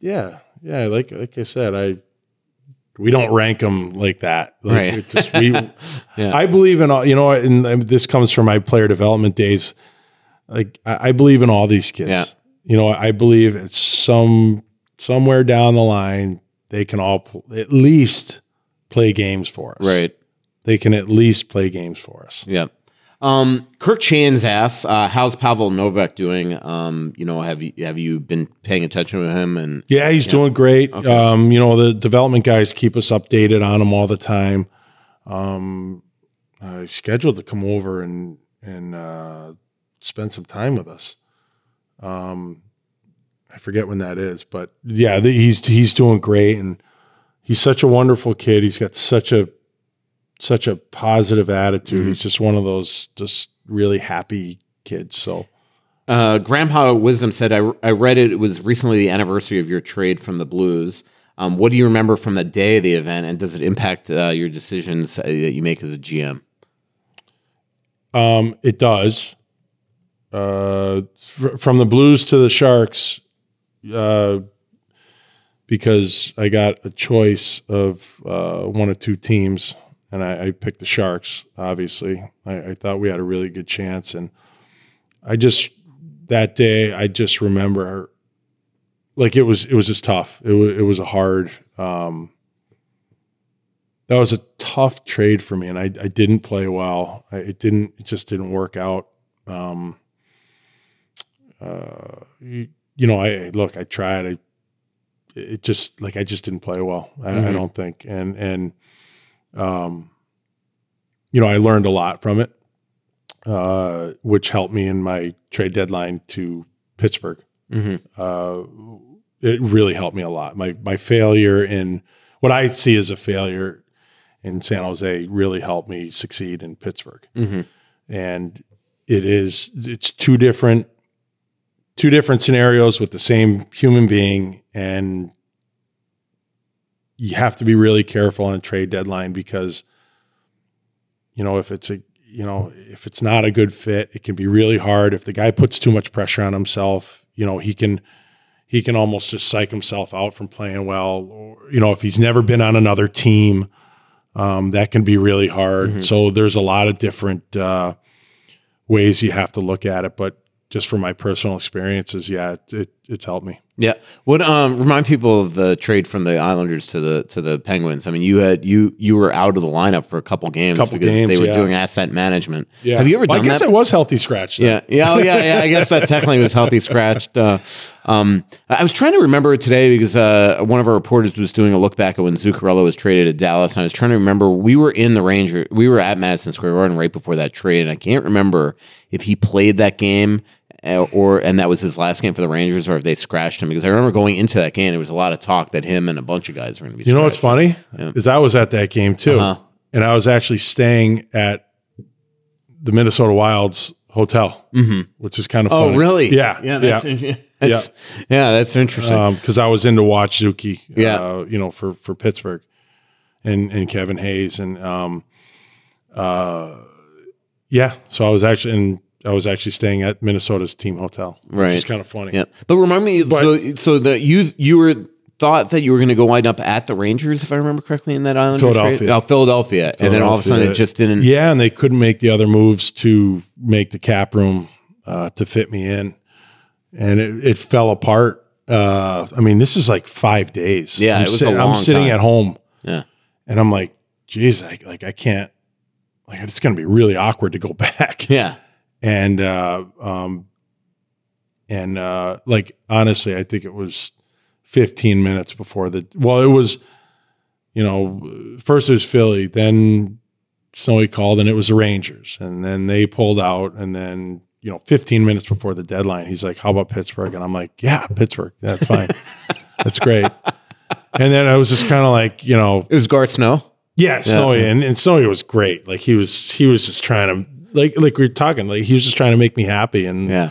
Yeah, yeah. Like like I said, I we don't rank them like that. Like, Right. it just we. (laughs) Yeah. I believe in all. You know, and, and this comes from my player development days. Like I, I believe in all these kids. Yeah. You know, I believe it's some somewhere down the line they can all pl- at least play games for us. Right. They can at least play games for us. Yeah. Um, Kirk Chan's asks, uh, "How's Pavel Novak doing? Um, you know, have you have you been paying attention to him?" And Yeah, he's doing great. Um, you know, the development guys keep us updated on him all the time. Um, he's scheduled to come over and and uh, spend some time with us. Um, I forget when that is, but yeah, the, he's he's doing great, and he's such a wonderful kid. He's got such a such a positive attitude. He's just one of those just really happy kids. So uh, Grandpa Wisdom said, I, "I read it. It was recently the anniversary of your trade from the Blues. Um, what do you remember from the day of the event, and does it impact uh, your decisions uh, that you make as a GM?" Um, it does. Uh, fr- from the Blues to the Sharks, uh, because I got a choice of uh, one of two teams, and I, I picked the Sharks. Obviously, I, I thought we had a really good chance, and I just that day I just remember like it was it was just tough. It was it was a hard. Um, that was a tough trade for me, and I, I didn't play well. I, it didn't. It just didn't work out. Um, uh, you, you know, I look. I tried. I it just like I just didn't play well. I, I Mhm. don't think, and and um, you know, I learned a lot from it, uh, which helped me in my trade deadline to Pittsburgh. Mhm. Uh, it really helped me a lot. My my failure in what I see as a failure in San Jose really helped me succeed in Pittsburgh. Mhm. And it is it's two different two different scenarios with the same human being and you have to be really careful on a trade deadline because you know if it's a you know if it's not a good fit it can be really hard. If the guy puts too much pressure on himself you know he can he can almost just psych himself out from playing well or you know if he's never been on another team um, that can be really hard. So there's a lot of different uh, ways you have to look at it but just from my personal experiences yeah it, it it's helped me Yeah. What um remind people of the trade from the Islanders to the to the Penguins? I mean, you had you you were out of the lineup for a couple games Couple because games, they were yeah. doing asset management. yeah Have you ever Well, done I guess that? it was healthy scratch though. Yeah, yeah, oh, yeah, yeah. I guess that technically was healthy scratched. Uh, um, I was trying to remember today because uh, one of our reporters was doing a look back at when Zuccarello was traded to Dallas. And I was trying to remember we were in the Ranger, we were at Madison Square Garden right before that trade, and I can't remember if he played that game or and that was his last game for the Rangers, or if they scratched him. Because I remember going into that game, there was a lot of talk that him and a bunch of guys were going to be. You know what's funny is I was at that game too, Uh-huh. and I was actually staying at the Minnesota Wild's hotel, which is kind of Oh, funny. really? Yeah, yeah, (laughs) that's, yeah. that's- yeah, that's interesting. Because I was in to watch Zuki, Yeah. uh, you know, for for Pittsburgh, and and Kevin Hayes, and um, uh, yeah. So I was actually in. I was actually staying at Minnesota's team hotel, Right. Which is kind of funny. Yeah, but remind me. so, so the you you were thought that you were going to go wind up at the Rangers, if I remember correctly, in that island. Philadelphia. Oh, Philadelphia, and then all of a sudden it just didn't. Yeah, and they couldn't make the other moves to make the cap room uh, to fit me in, and it, it fell apart. Uh, I mean, this is like five days. Yeah, I'm it was a sitting, long I'm sitting time. at home, Yeah. and I'm like, geez, I, like I can't. Like it's going to be really awkward to go (laughs) back. Yeah. And uh, um, and uh, like honestly, I think it was 15 minutes before the. Well, it was, you know, first it was Philly, then Snowy called, and it was the Rangers, and then they pulled out, and then you know, 15 minutes before the deadline, he's like, "How about Pittsburgh?" And I'm like, "Yeah, Pittsburgh, that's fine, that's great." And then I was just kind of like, you know, It was Garth Snow. yeah, Snowy, and, and Snowy was great. Like he was, he was just trying to, like, like we are talking, like he was just trying to make me happy and Yeah.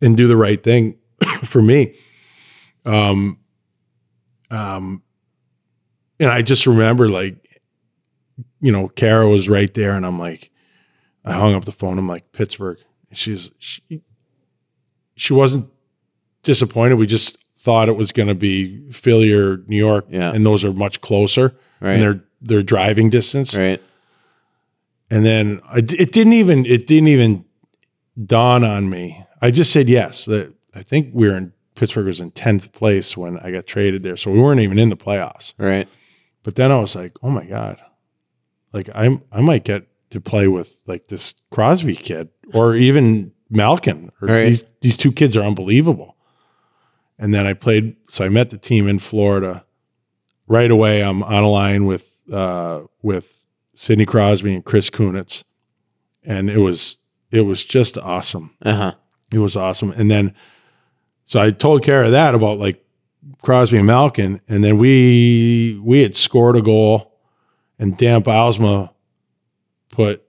and do the right thing (coughs) for me. Um, um, and I just remember, like, you know, Kara was right there, and I'm like, I hung up the phone. I'm like, Pittsburgh. She's she, she wasn't disappointed. We just thought it was going to be Philly or New York, Yeah. and those are much closer right. and they're they're driving distance. Right. And then I, it didn't even it didn't even dawn on me. I just said yes. That I think we were in Pittsburgh was in tenth place when I got traded there, so we weren't even in the playoffs. Right. But then I was like, oh my god, like I'm I might get to play with like this Crosby kid or even Malkin. Or Right. These these two kids are unbelievable. And then I played. So I met the team in Florida. Right away, I'm on a line with uh, with Sidney Crosby and Chris Kunitz, and it was it was just awesome. Uh huh. It was awesome. And then, so I told Kara that about like Crosby and Malkin, and then we we had scored a goal, and Dan Bylsma put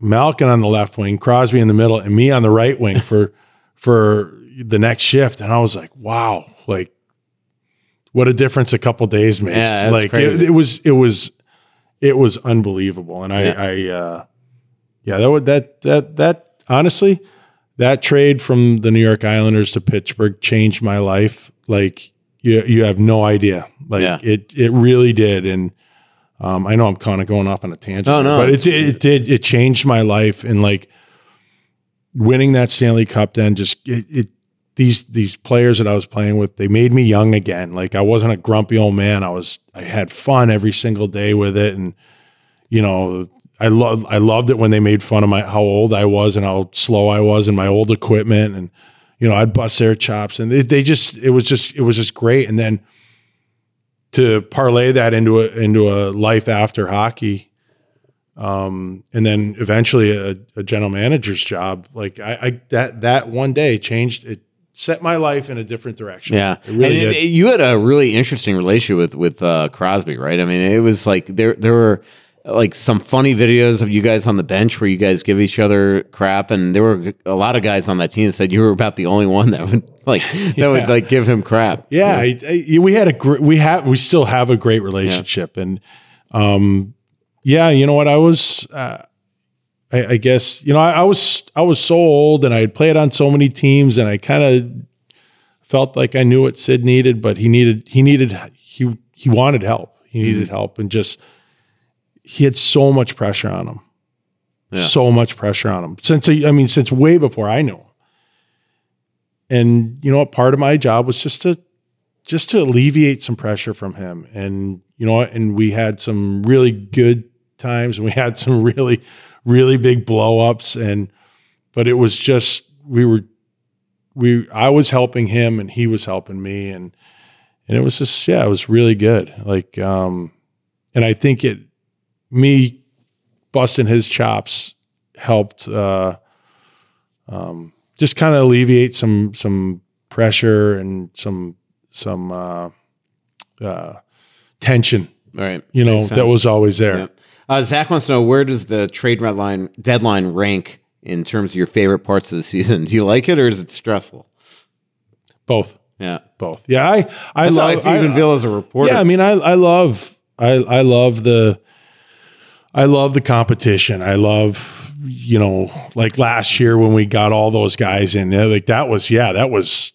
Malkin on the left wing, Crosby in the middle, and me on the right wing (laughs) for for the next shift. And I was like, wow, like what a difference a couple days makes. Yeah, like it, it was it was it was unbelievable. And I Yeah. I uh yeah, that would that that that honestly, that trade from the New York Islanders to Pittsburgh changed my life. Like you you have no idea. Like Yeah. it it really did. And um, I know I'm kind of going off on a tangent, Oh, no, but it, it did it changed my life and like winning that Stanley Cup. Then just it, it these these players that I was playing with, they made me young again. Like I wasn't a grumpy old man. I was I had fun every single day with it, and you know I love I loved it when they made fun of my how old I was and how slow I was and my old equipment, and you know I'd bust their chops, and they, they just it was just it was just great, and then to parlay that into a into a life after hockey um, and then eventually a, a, general manager's job. Like I, I, that that one day changed it, set my life in a different direction. Yeah, it really and. It, you had a really interesting relationship with with uh, Crosby, right? I mean, it was like there there were like some funny videos of you guys on the bench where you guys give each other crap, and there were a lot of guys on that team that said you were about the only one that would (laughs) like (laughs) that yeah. would like give him crap. Yeah, yeah. I, I, we had a great, we have we still have a great relationship, yeah. and um yeah, you know what? I was, uh, I, I, guess, you know, I, I, was, I was so old and I had played on so many teams and I kind of felt like I knew what Sid needed, but he needed, he needed, he, he wanted help. He needed mm-hmm. help and just, he had so much pressure on him. Yeah. So much pressure on him since, I mean, since way before I knew him. And you know what? Part of my job was just to, just to alleviate some pressure from him. And, you know, and we had some really good times and we had some (laughs) really really big blowups. And but it was just we were we I was helping him and he was helping me. And and it was just yeah it was really good. Like um and I think it me busting his chops helped uh um just kind of alleviate some some pressure and some some uh uh tension. Right. You know that was always there. Yeah. Uh, Zach wants to know where does the trade deadline deadline rank in terms of your favorite parts of the season? (laughs) Do you like it or is it stressful? Both. Yeah, both. Yeah, I I That's love. I even feel as a reporter. Yeah, I mean, I I love I I love the I love the competition. I love you know like last year when we got all those guys in there, like that was yeah that was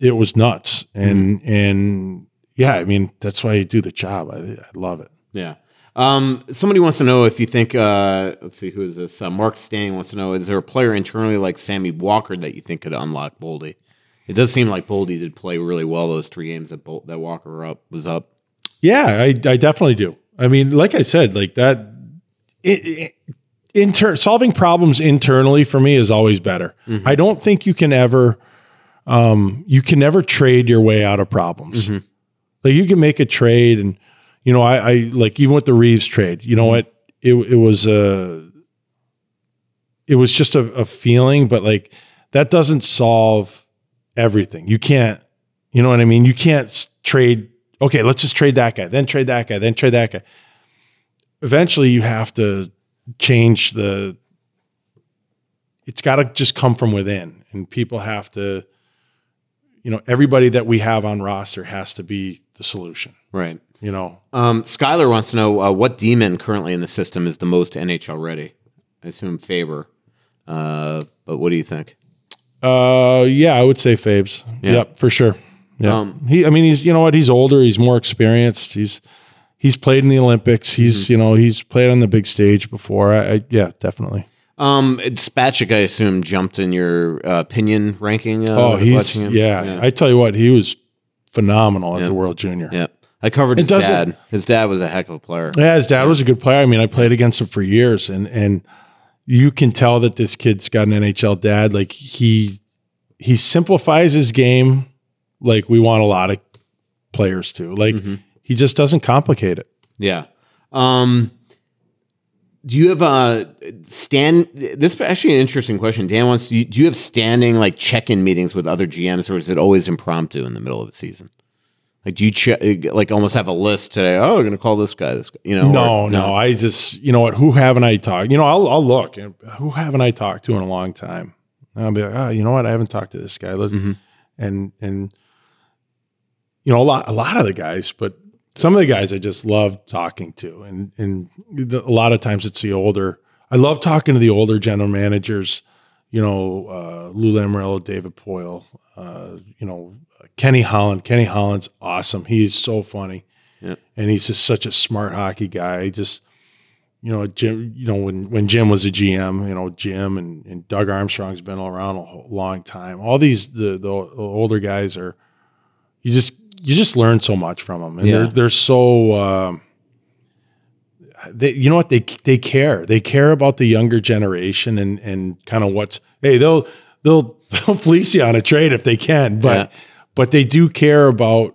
it was nuts and mm. and yeah I mean that's why you do the job. I, I love it. Yeah. Um, somebody wants to know if you think, uh, let's see, who is this? Uh, Mark Stang wants to know, is there a player internally like Sammy Walker that you think could unlock Boldy? It does seem like Boldy did play really well those three games that Bol- that Walker up was up. Yeah, I, I definitely do. I mean, like I said, like that, it, it inter- solving problems internally for me is always better. Mm-hmm. I don't think you can ever, um, you can never trade your way out of problems. Mm-hmm. Like you can make a trade and you know, I, I like even with the Reeves trade, you know mm-hmm. what? It it was a it was just a, a feeling, but like that doesn't solve everything. You can't, you know what I mean? You can't trade, okay, let's just trade that guy, then trade that guy, then trade that guy. Eventually you have to change the it's got to just come from within and people have to you know everybody that we have on roster has to be the solution right you know. Um, Skyler wants to know uh, what demon currently in the system is the most NHL ready. I assume Faber, uh, but what do you think? Uh, yeah, I would say Fabes. Yeah. Yep, for sure. Yeah, um, he. I mean, he's you know what? He's older. He's more experienced. He's he's played in the Olympics. He's mm-hmm. you know he's played on the big stage before. I, I yeah, definitely. Um, Spacek, I assume, jumped in your uh, opinion ranking. Uh, oh, he's yeah, yeah, I tell you what, he was phenomenal at the World Junior. Yeah. I covered his dad. His dad was a heck of a player. Yeah, his dad was a good player. I mean, I played against him for years, and and you can tell that this kid's got an NHL dad. Like he he simplifies his game, like we want a lot of players to. Like mm-hmm. he just doesn't complicate it. Yeah. Um, do you have a stand? This is actually an interesting question. Dan wants. Do you, do you have standing like check-in meetings with other GMs, or is it always impromptu in the middle of the season? Like, do you che- like almost have a list today? Oh, we're gonna call this guy. This guy. You know? No, or, no, no. I just you know what? Who haven't I talked? You know, I'll I'll look. And Who haven't I talked to in a long time? And I'll be like, oh, you know what? I haven't talked to this guy. Listen, mm-hmm. and and you know a lot a lot of the guys, but some of the guys I just love talking to, and and a lot of times it's the older. I love talking to the older general managers. You know, uh, Lou Lamoriello, David Poile. Uh, you know, Kenny Holland. Kenny Holland's awesome. He's so funny. Yeah. And he's just such a smart hockey guy. He just, you know, Jim, you know, when, when Jim was a GM, you know, Jim and, and Doug Armstrong's been around a long time. All these, the, the older guys are, you just, you just learn so much from them. And Yeah. they're, they're so, um, they, you know what they they care they care about the younger generation and and kind of what's hey they'll they'll (laughs) they'll fleece you on a trade if they can but Yeah. But they do care about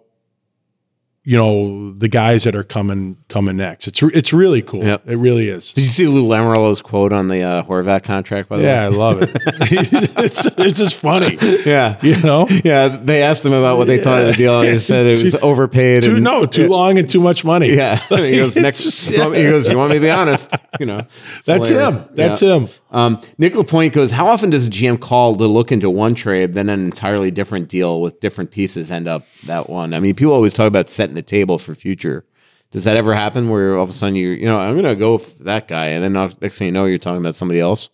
you know the guys that are coming coming next it's it's really cool Yep. it really is Did you see Lou Lamoriello's quote on the uh, Horvat contract? By the way? yeah I love it (laughs) (laughs) it's it's just funny yeah, you know yeah. They asked him about what they thought of the deal, and he said it was (laughs) overpaid. too and, no too long and too much money Yeah, he goes next. just- He goes, "You want me to be honest?" You know, that's hilarious. him that's Yeah. him Um, Nick Lapointe goes, How often does a GM call to look into one trade, then an entirely different deal with different pieces end up that one? I mean, people always talk about setting the table for future. Does that ever happen where all of a sudden you, you know, I'm going to go with that guy, and then next thing you know, you're talking about somebody else?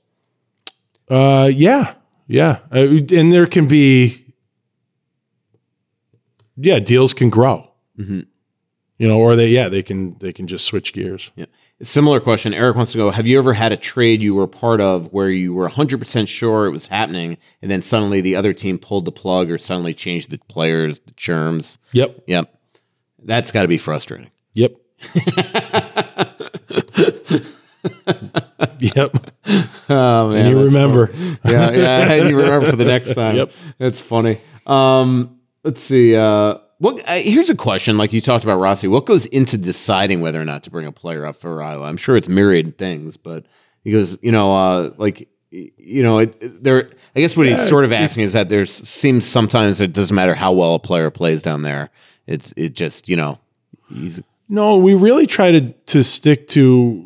Uh, yeah, yeah, uh, and there can be, yeah, deals can grow. Mm-hmm. You know, or they, yeah, they can they can just switch gears. Yeah. Similar question. Eric wants to go, Have you ever had a trade you were part of where you were 100% sure it was happening, and then suddenly the other team pulled the plug or suddenly changed the players, the terms? Yep, Yep. That's got to be frustrating. yep, (laughs) yep. Oh man, And you remember, yeah, yeah. And you remember for the next (laughs) time. Yep. that's funny. Um, let's see. Uh, what? Uh, here's a question. Like you talked about Rossi, what goes into deciding whether or not to bring a player up for Iowa? I'm sure it's myriad things, but he goes, you know, uh, like you know, it, it- there. I guess what he's sort of asking is that there's seems sometimes it doesn't matter how well a player plays down there. It's it just you know he's no, we really try to to stick to.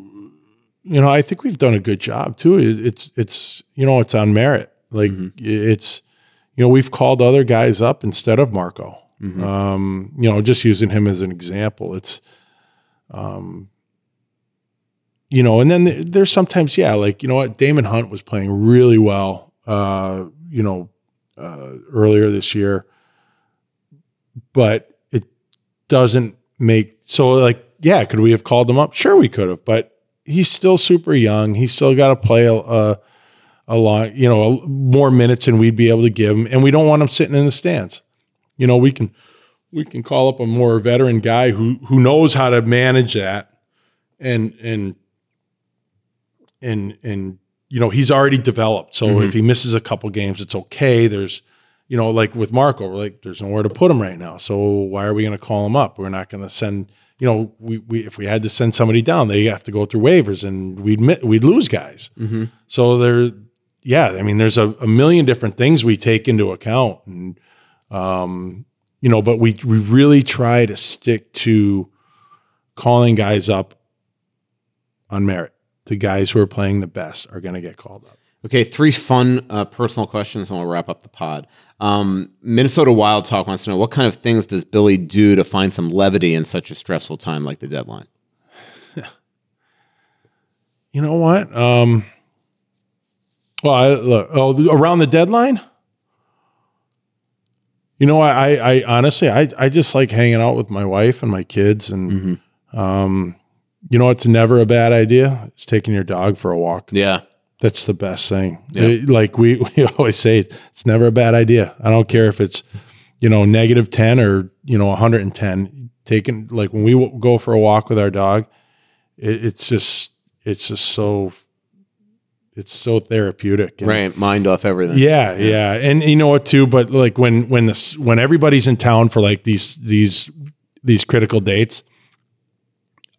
You know, I think we've done a good job too. It, it's it's you know it's on merit. Like it's you know we've called other guys up instead of Marco. Um, you know, just using him as an example. It's um, you know, and then there's sometimes yeah, like you know what, Daemon Hunt was playing really well. Uh, you know, uh, earlier this year, but it doesn't make so like yeah could we have called him up sure we could have but he's still super young he's still got to play a, a, lot you know more minutes than we'd be able to give him and we don't want him sitting in the stands you know we can we can call up a more veteran guy who who knows how to manage that and and and and you know he's already developed so if mm-hmm. he misses a couple games it's okay there's you know, like with Marco, we're like, there's nowhere to put him right now. So why are we going to call him up? We're not going to send, you know, we, we if we had to send somebody down, they have to go through waivers, and we'd we'd lose guys. Mm-hmm. So there, yeah, I mean, there's a, a million different things we take into account, and um, you know, but we we really try to stick to calling guys up on merit. The guys who are playing the best are going to get called up. Okay, three fun uh, personal questions, and we'll wrap up the pod. Um, Minnesota Wild Talk wants to know what kind of things does Billy do to find some levity in such a stressful time like the deadline? (laughs) You know what? Um, well, I, look, oh, around the deadline. You know, I, I, I honestly, I, I just like hanging out with my wife and my kids, and um, you know, it's never a bad idea. It's taking your dog for a walk. Yeah, That's the best thing. It- like we, (laughs) we always say, it's never a bad idea. I don't care if it's, you know, negative 10 or, you know, 110. Taking, like when we w- go for a walk with our dog, it, it's just, it's just so, it's so therapeutic. And- right. Mind off everything. Yeah, yeah, and you know what too? But like when when this when everybody's in town for like these these these critical dates,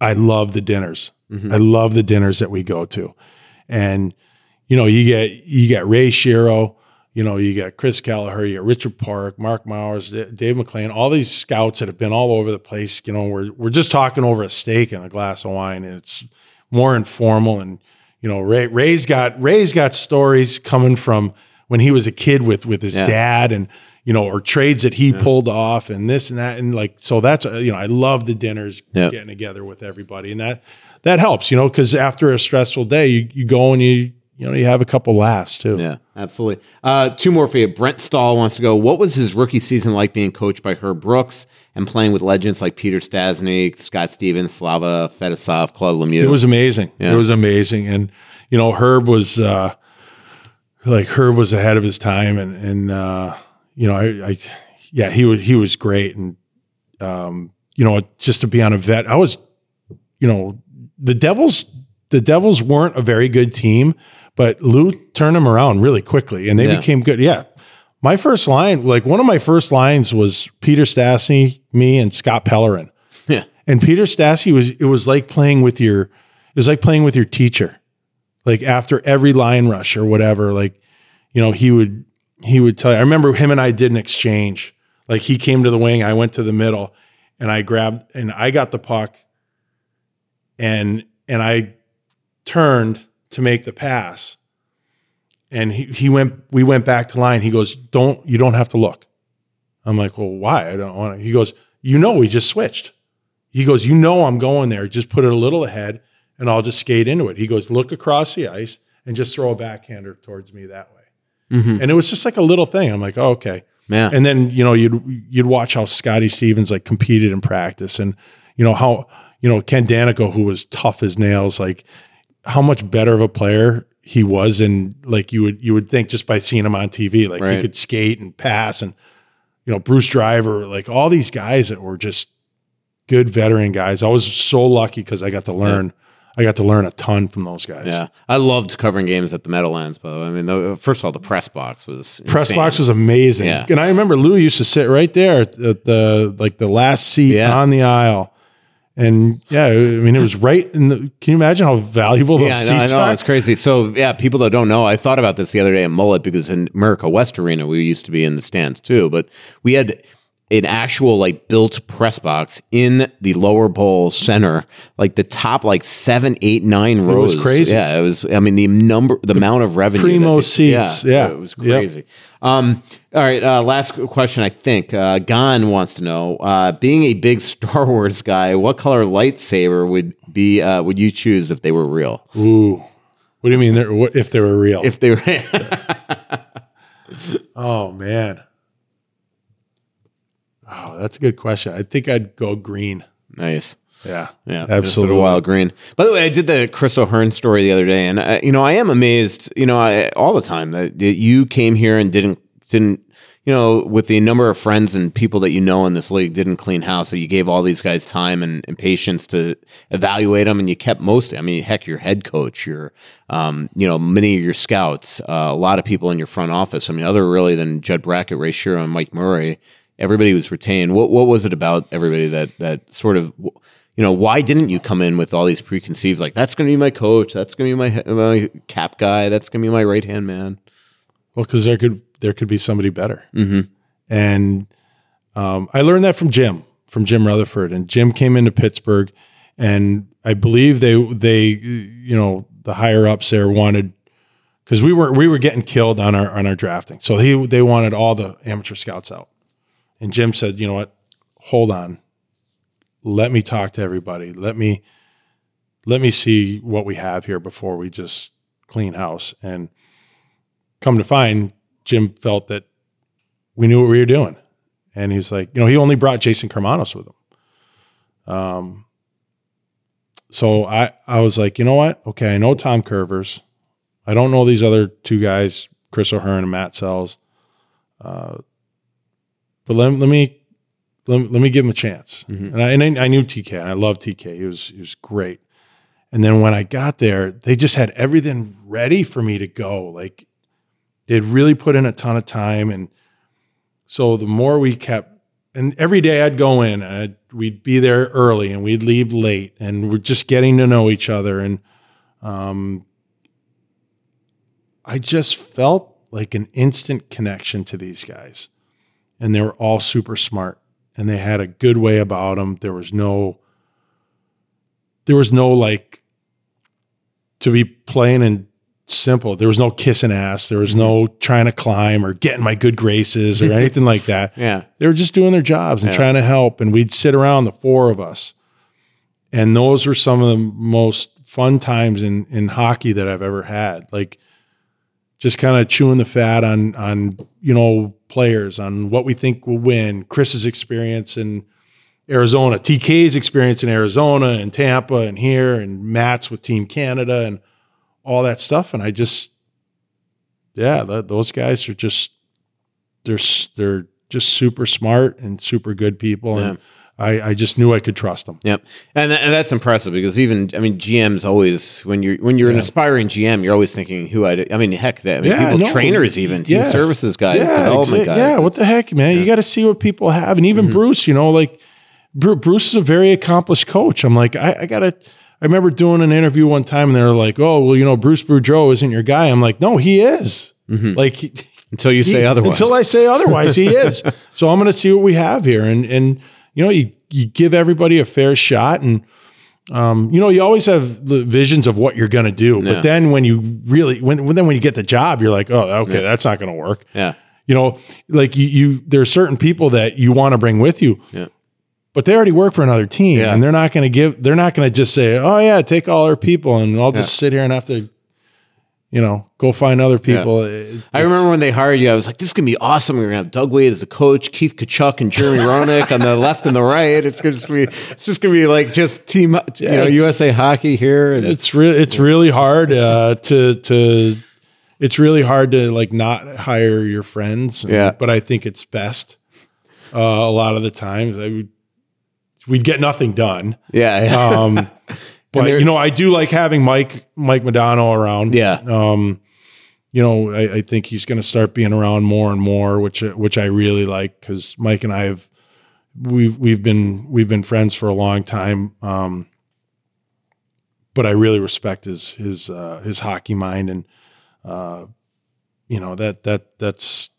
I love the dinners. Mm-hmm. I love the dinners that we go to, and you know you get you get Ray Shero, you know you got Chris Kelleher, you got Richard Park, Mark Mowers, D- Dave McLean, all these scouts that have been all over the place. You know we're we're just talking over a steak and a glass of wine, and it's more informal and you know Ray Ray's got Ray's got stories coming from when he was a kid with with his Yeah. dad and you know or trades that he pulled off and this and that and like so that's you know I love the dinners Yeah. getting together with everybody and that that helps you know because after a stressful day you, you go and you you know, you have a couple laughs too. Yeah, absolutely. Uh, two more for you. Brent Stahl wants to go. What was his rookie season like being coached by Herb Brooks and playing with legends like Peter Stastny, Scott Stevens, Slava Fetisov, Claude Lemieux? It was amazing. Yeah. It was amazing, and you know, Herb was uh, like Herb was ahead of his time, and and uh, you know, I, I yeah, he was he was great, and um, you know, just to be on a vet, I was, you know, the Devils, the Devils weren't a very good team, but Lou turned them around really quickly, and they Yeah. became good. Yeah. My first line, like one of my first lines was Peter Stastny, me, and Scott Pellerin. Yeah. And Peter Stastny was it was like playing with your it was like playing with your teacher. Like after every line rush or whatever, like, you know, he would he would tell you. I remember him and I did an exchange. Like he came to the wing, I went to the middle, and I grabbed and I got the puck and and I turned to make the pass. And he, he went we went back to line. He goes, Don't you don't have to look. I'm like, Well, why? I don't want to. He goes, You know we just switched. He goes, You know I'm going there. Just put it a little ahead and I'll just skate into it. He goes, Look across the ice and just throw a backhander towards me that way. Mm-hmm. And it was just like a little thing. I'm like, oh, okay. Yeah. And then, you know, you'd you'd watch how Scotty Stevens like competed in practice and you know how, you know, Ken Daneyko, who was tough as nails, like how much better of a player he was and like you would you would think just by seeing him on TV, like he could skate and pass and you know, Bruce Driver, like all these guys that were just good veteran guys. I was so lucky because I got to learn I got to learn a ton from those guys. Yeah, I loved covering games at the Meadowlands. By the way, I mean, the, first of all, the press box was press box was amazing. Yeah. And I remember Lou used to sit right there at the, the like the last seat Yeah. on the aisle. And yeah, I mean, it was right in the. Can you imagine how valuable those Yeah, I know, I know. are? It's crazy. So, yeah, people that don't know, I thought about this the other day in Mullett because in America West Arena, we used to be in the stands too, but we had an actual like built press box in the lower bowl center, like the top like seven, eight, nine rows. was crazy. Yeah, it was. I mean, the number, the, amount of revenue. primo they- seats, yeah. it was Yep. crazy. Um, all right, uh, last question. I think uh, Gon wants to know: uh, being a big (laughs) Star Wars guy, what color lightsaber would be uh, would you choose if they were real? Ooh, what do you mean? They're, what if they were real? If they were, (laughs) oh man, oh, that's a good question. I think I'd go green. nice. Yeah, Yeah, absolutely. Wild Green. By the way, I did the Chris O'Hearn story the other day, and I, you know I am amazed. You know, I, all the time that, that you came here and didn't didn't you know with the number of friends and people that you know in this league didn't clean house. That you gave all these guys time and, and patience to evaluate them, and you kept most. I mean, heck, your head coach, your um, you know many of your scouts, uh, a lot of people in your front office. I mean, other really than Judd Brackett, Ray Shero, and Mike Murray. Everybody was retained. What what was it about everybody that that sort of you know, why didn't you come in with all these preconceived, like, that's going to be my coach, that's going to be my, my cap guy, that's going to be my right hand man? Well, because there could there could be somebody better. Mm-hmm. And um, I learned that from Jim, from Jim Rutherford. And Jim came into Pittsburgh, and I believe they they you know the higher ups there wanted because we were we were getting killed on our on our drafting, so he they wanted all the amateur scouts out. And Jim said, you know what, hold on, let me talk to everybody. Let me let me see what we have here before we just clean house. And come to find, Jim felt that we knew what we were doing. And he's like, you know, he only brought Jason Karmanos with him. Um, so I, I was like, you know what? Okay, I know Tom Kurvers. I don't know these other two guys, Chris O'Hearn and Matt Sells. Uh, but let, let me let, let me give him a chance. And, I, and I, I knew TK and I love TK. He was he was great. And then when I got there, they just had everything ready for me to go. Like they'd really put in a ton of time. And so the more we kept, and every day I'd go in and I'd, we'd be there early and we'd leave late and we're just getting to know each other. And um, I just felt like an instant connection to these guys. And they were all super smart and they had a good way about them. There was no, there was no like, to be plain and simple. There was no kissing ass. There was no mm-hmm. trying to climb or getting my good graces or anything like that. (laughs) Yeah. They were just doing their jobs and Yeah. trying to help. And we'd sit around, the four of us. And those were some of the most fun times in in hockey that I've ever had. Like just kind of chewing the fat on on you know players on what we think will win. Chris's experience in Arizona, TK's experience in Arizona and Tampa and here, and Matt's with Team Canada and all that stuff. And I just, yeah, th- those guys are just they're they're just super smart and super good people, and I, I just knew I could trust them. Yep, and, th- and that's impressive because even I mean GMs always when you're when you're an aspiring GM, you're always thinking who I I mean heck that I mean, Yeah, people no, trainers even team yeah. services guys Yeah, development exa- guys Yeah, what the heck, man? You got to see what people have, and even mm-hmm. Bruce, you know, like Bru- Bruce is a very accomplished coach. I'm like, I, I gotta. I remember doing an interview one time, and they're like, "Oh, well, you know, Bruce Boudreau isn't your guy." I'm like, "No, he is." Mm-hmm. Like he- until you say otherwise. Until I say otherwise, he is. (laughs) So I'm going to see what we have here, and and you know, you you give everybody a fair shot, and um, you know, you always have the visions of what you're going to do, Yeah. but then when you really when when then when you get the job, you're like, oh, okay, that's not going to work. yeah, You know, like you, you there are certain people that you want to bring with you. Yeah. But they already work for another team Yeah. and they're not going to give, they're not going to just say, oh, yeah, take all our people and I'll just sit here and have to, you know, go find other people. It- I remember when they hired you, I was like, "This is gonna be awesome. We're gonna have Doug Weight as a coach, Keith Tkachuk and Jeremy (laughs) Roenick on the left and the right. It's gonna just be, it's just gonna be like just team, you know, USA Hockey here. And it's really it's really hard uh, to to it's really hard to like not hire your friends. Yeah. but I think it's best uh, a lot of the times. I would we'd get nothing done. yeah, yeah. Um, (laughs) but you know, I do like having Mike Mike Modano around. Yeah. Um, you know, I, I think he's going to start being around more and more, which which I really like because Mike and I have we've we've been we've been friends for a long time. Um, but I really respect his his uh, his hockey mind, and uh, you know that that that's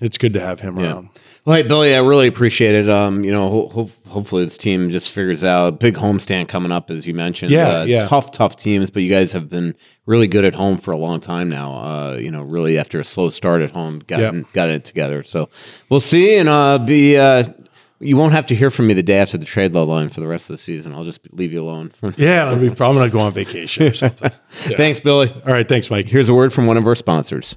it's good to have him Yeah. around. Well, hey, Billy, I really appreciate it. Um, you know, ho- ho- hopefully this team just figures out big homestand coming up, as you mentioned. Yeah, uh, yeah. Tough, tough teams, but you guys have been really good at home for a long time now. Uh, you know, really after a slow start at home, gotten Yep. got it together. So we'll see, and uh, be. Uh, you won't have to hear from me the day after the trade deadline for the rest of the season. I'll just leave you alone. (laughs) Yeah, I'll be, I'm going to go on vacation or something. Yeah. (laughs) Thanks, Billy. All right, thanks, Mike. Here's a word from one of our sponsors.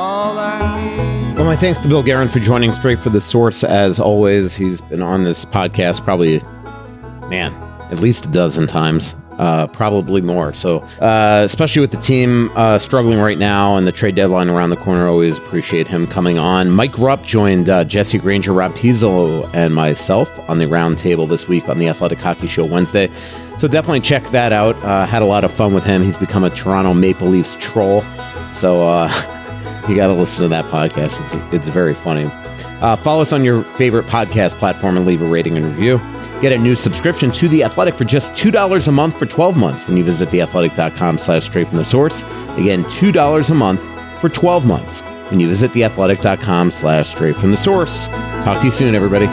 Well, my thanks to Bill Guerin for joining Straight for the Source. As always, he's been on this podcast probably, man, at least a dozen times, uh, probably more. So, uh, especially with the team uh, struggling right now and the trade deadline around the corner, always appreciate him coming on. Mike Rupp joined uh, Jesse Granger, Rob Pizzo, and myself on the round table this week on the Athletic Hockey Show Wednesday. So definitely check that out. Uh, had a lot of fun with him. He's become a Toronto Maple Leafs troll. So uh, (laughs) you got to listen to that podcast. It's it's very funny. Uh, follow us on your favorite podcast platform and leave a rating and review. Get a new subscription to The Athletic for just $2 a month for 12 months when you visit theathletic.com slash straight from the source. Again, $2 a month for 12 months when you visit theathletic.com slash straight from the source. Talk to you soon, everybody.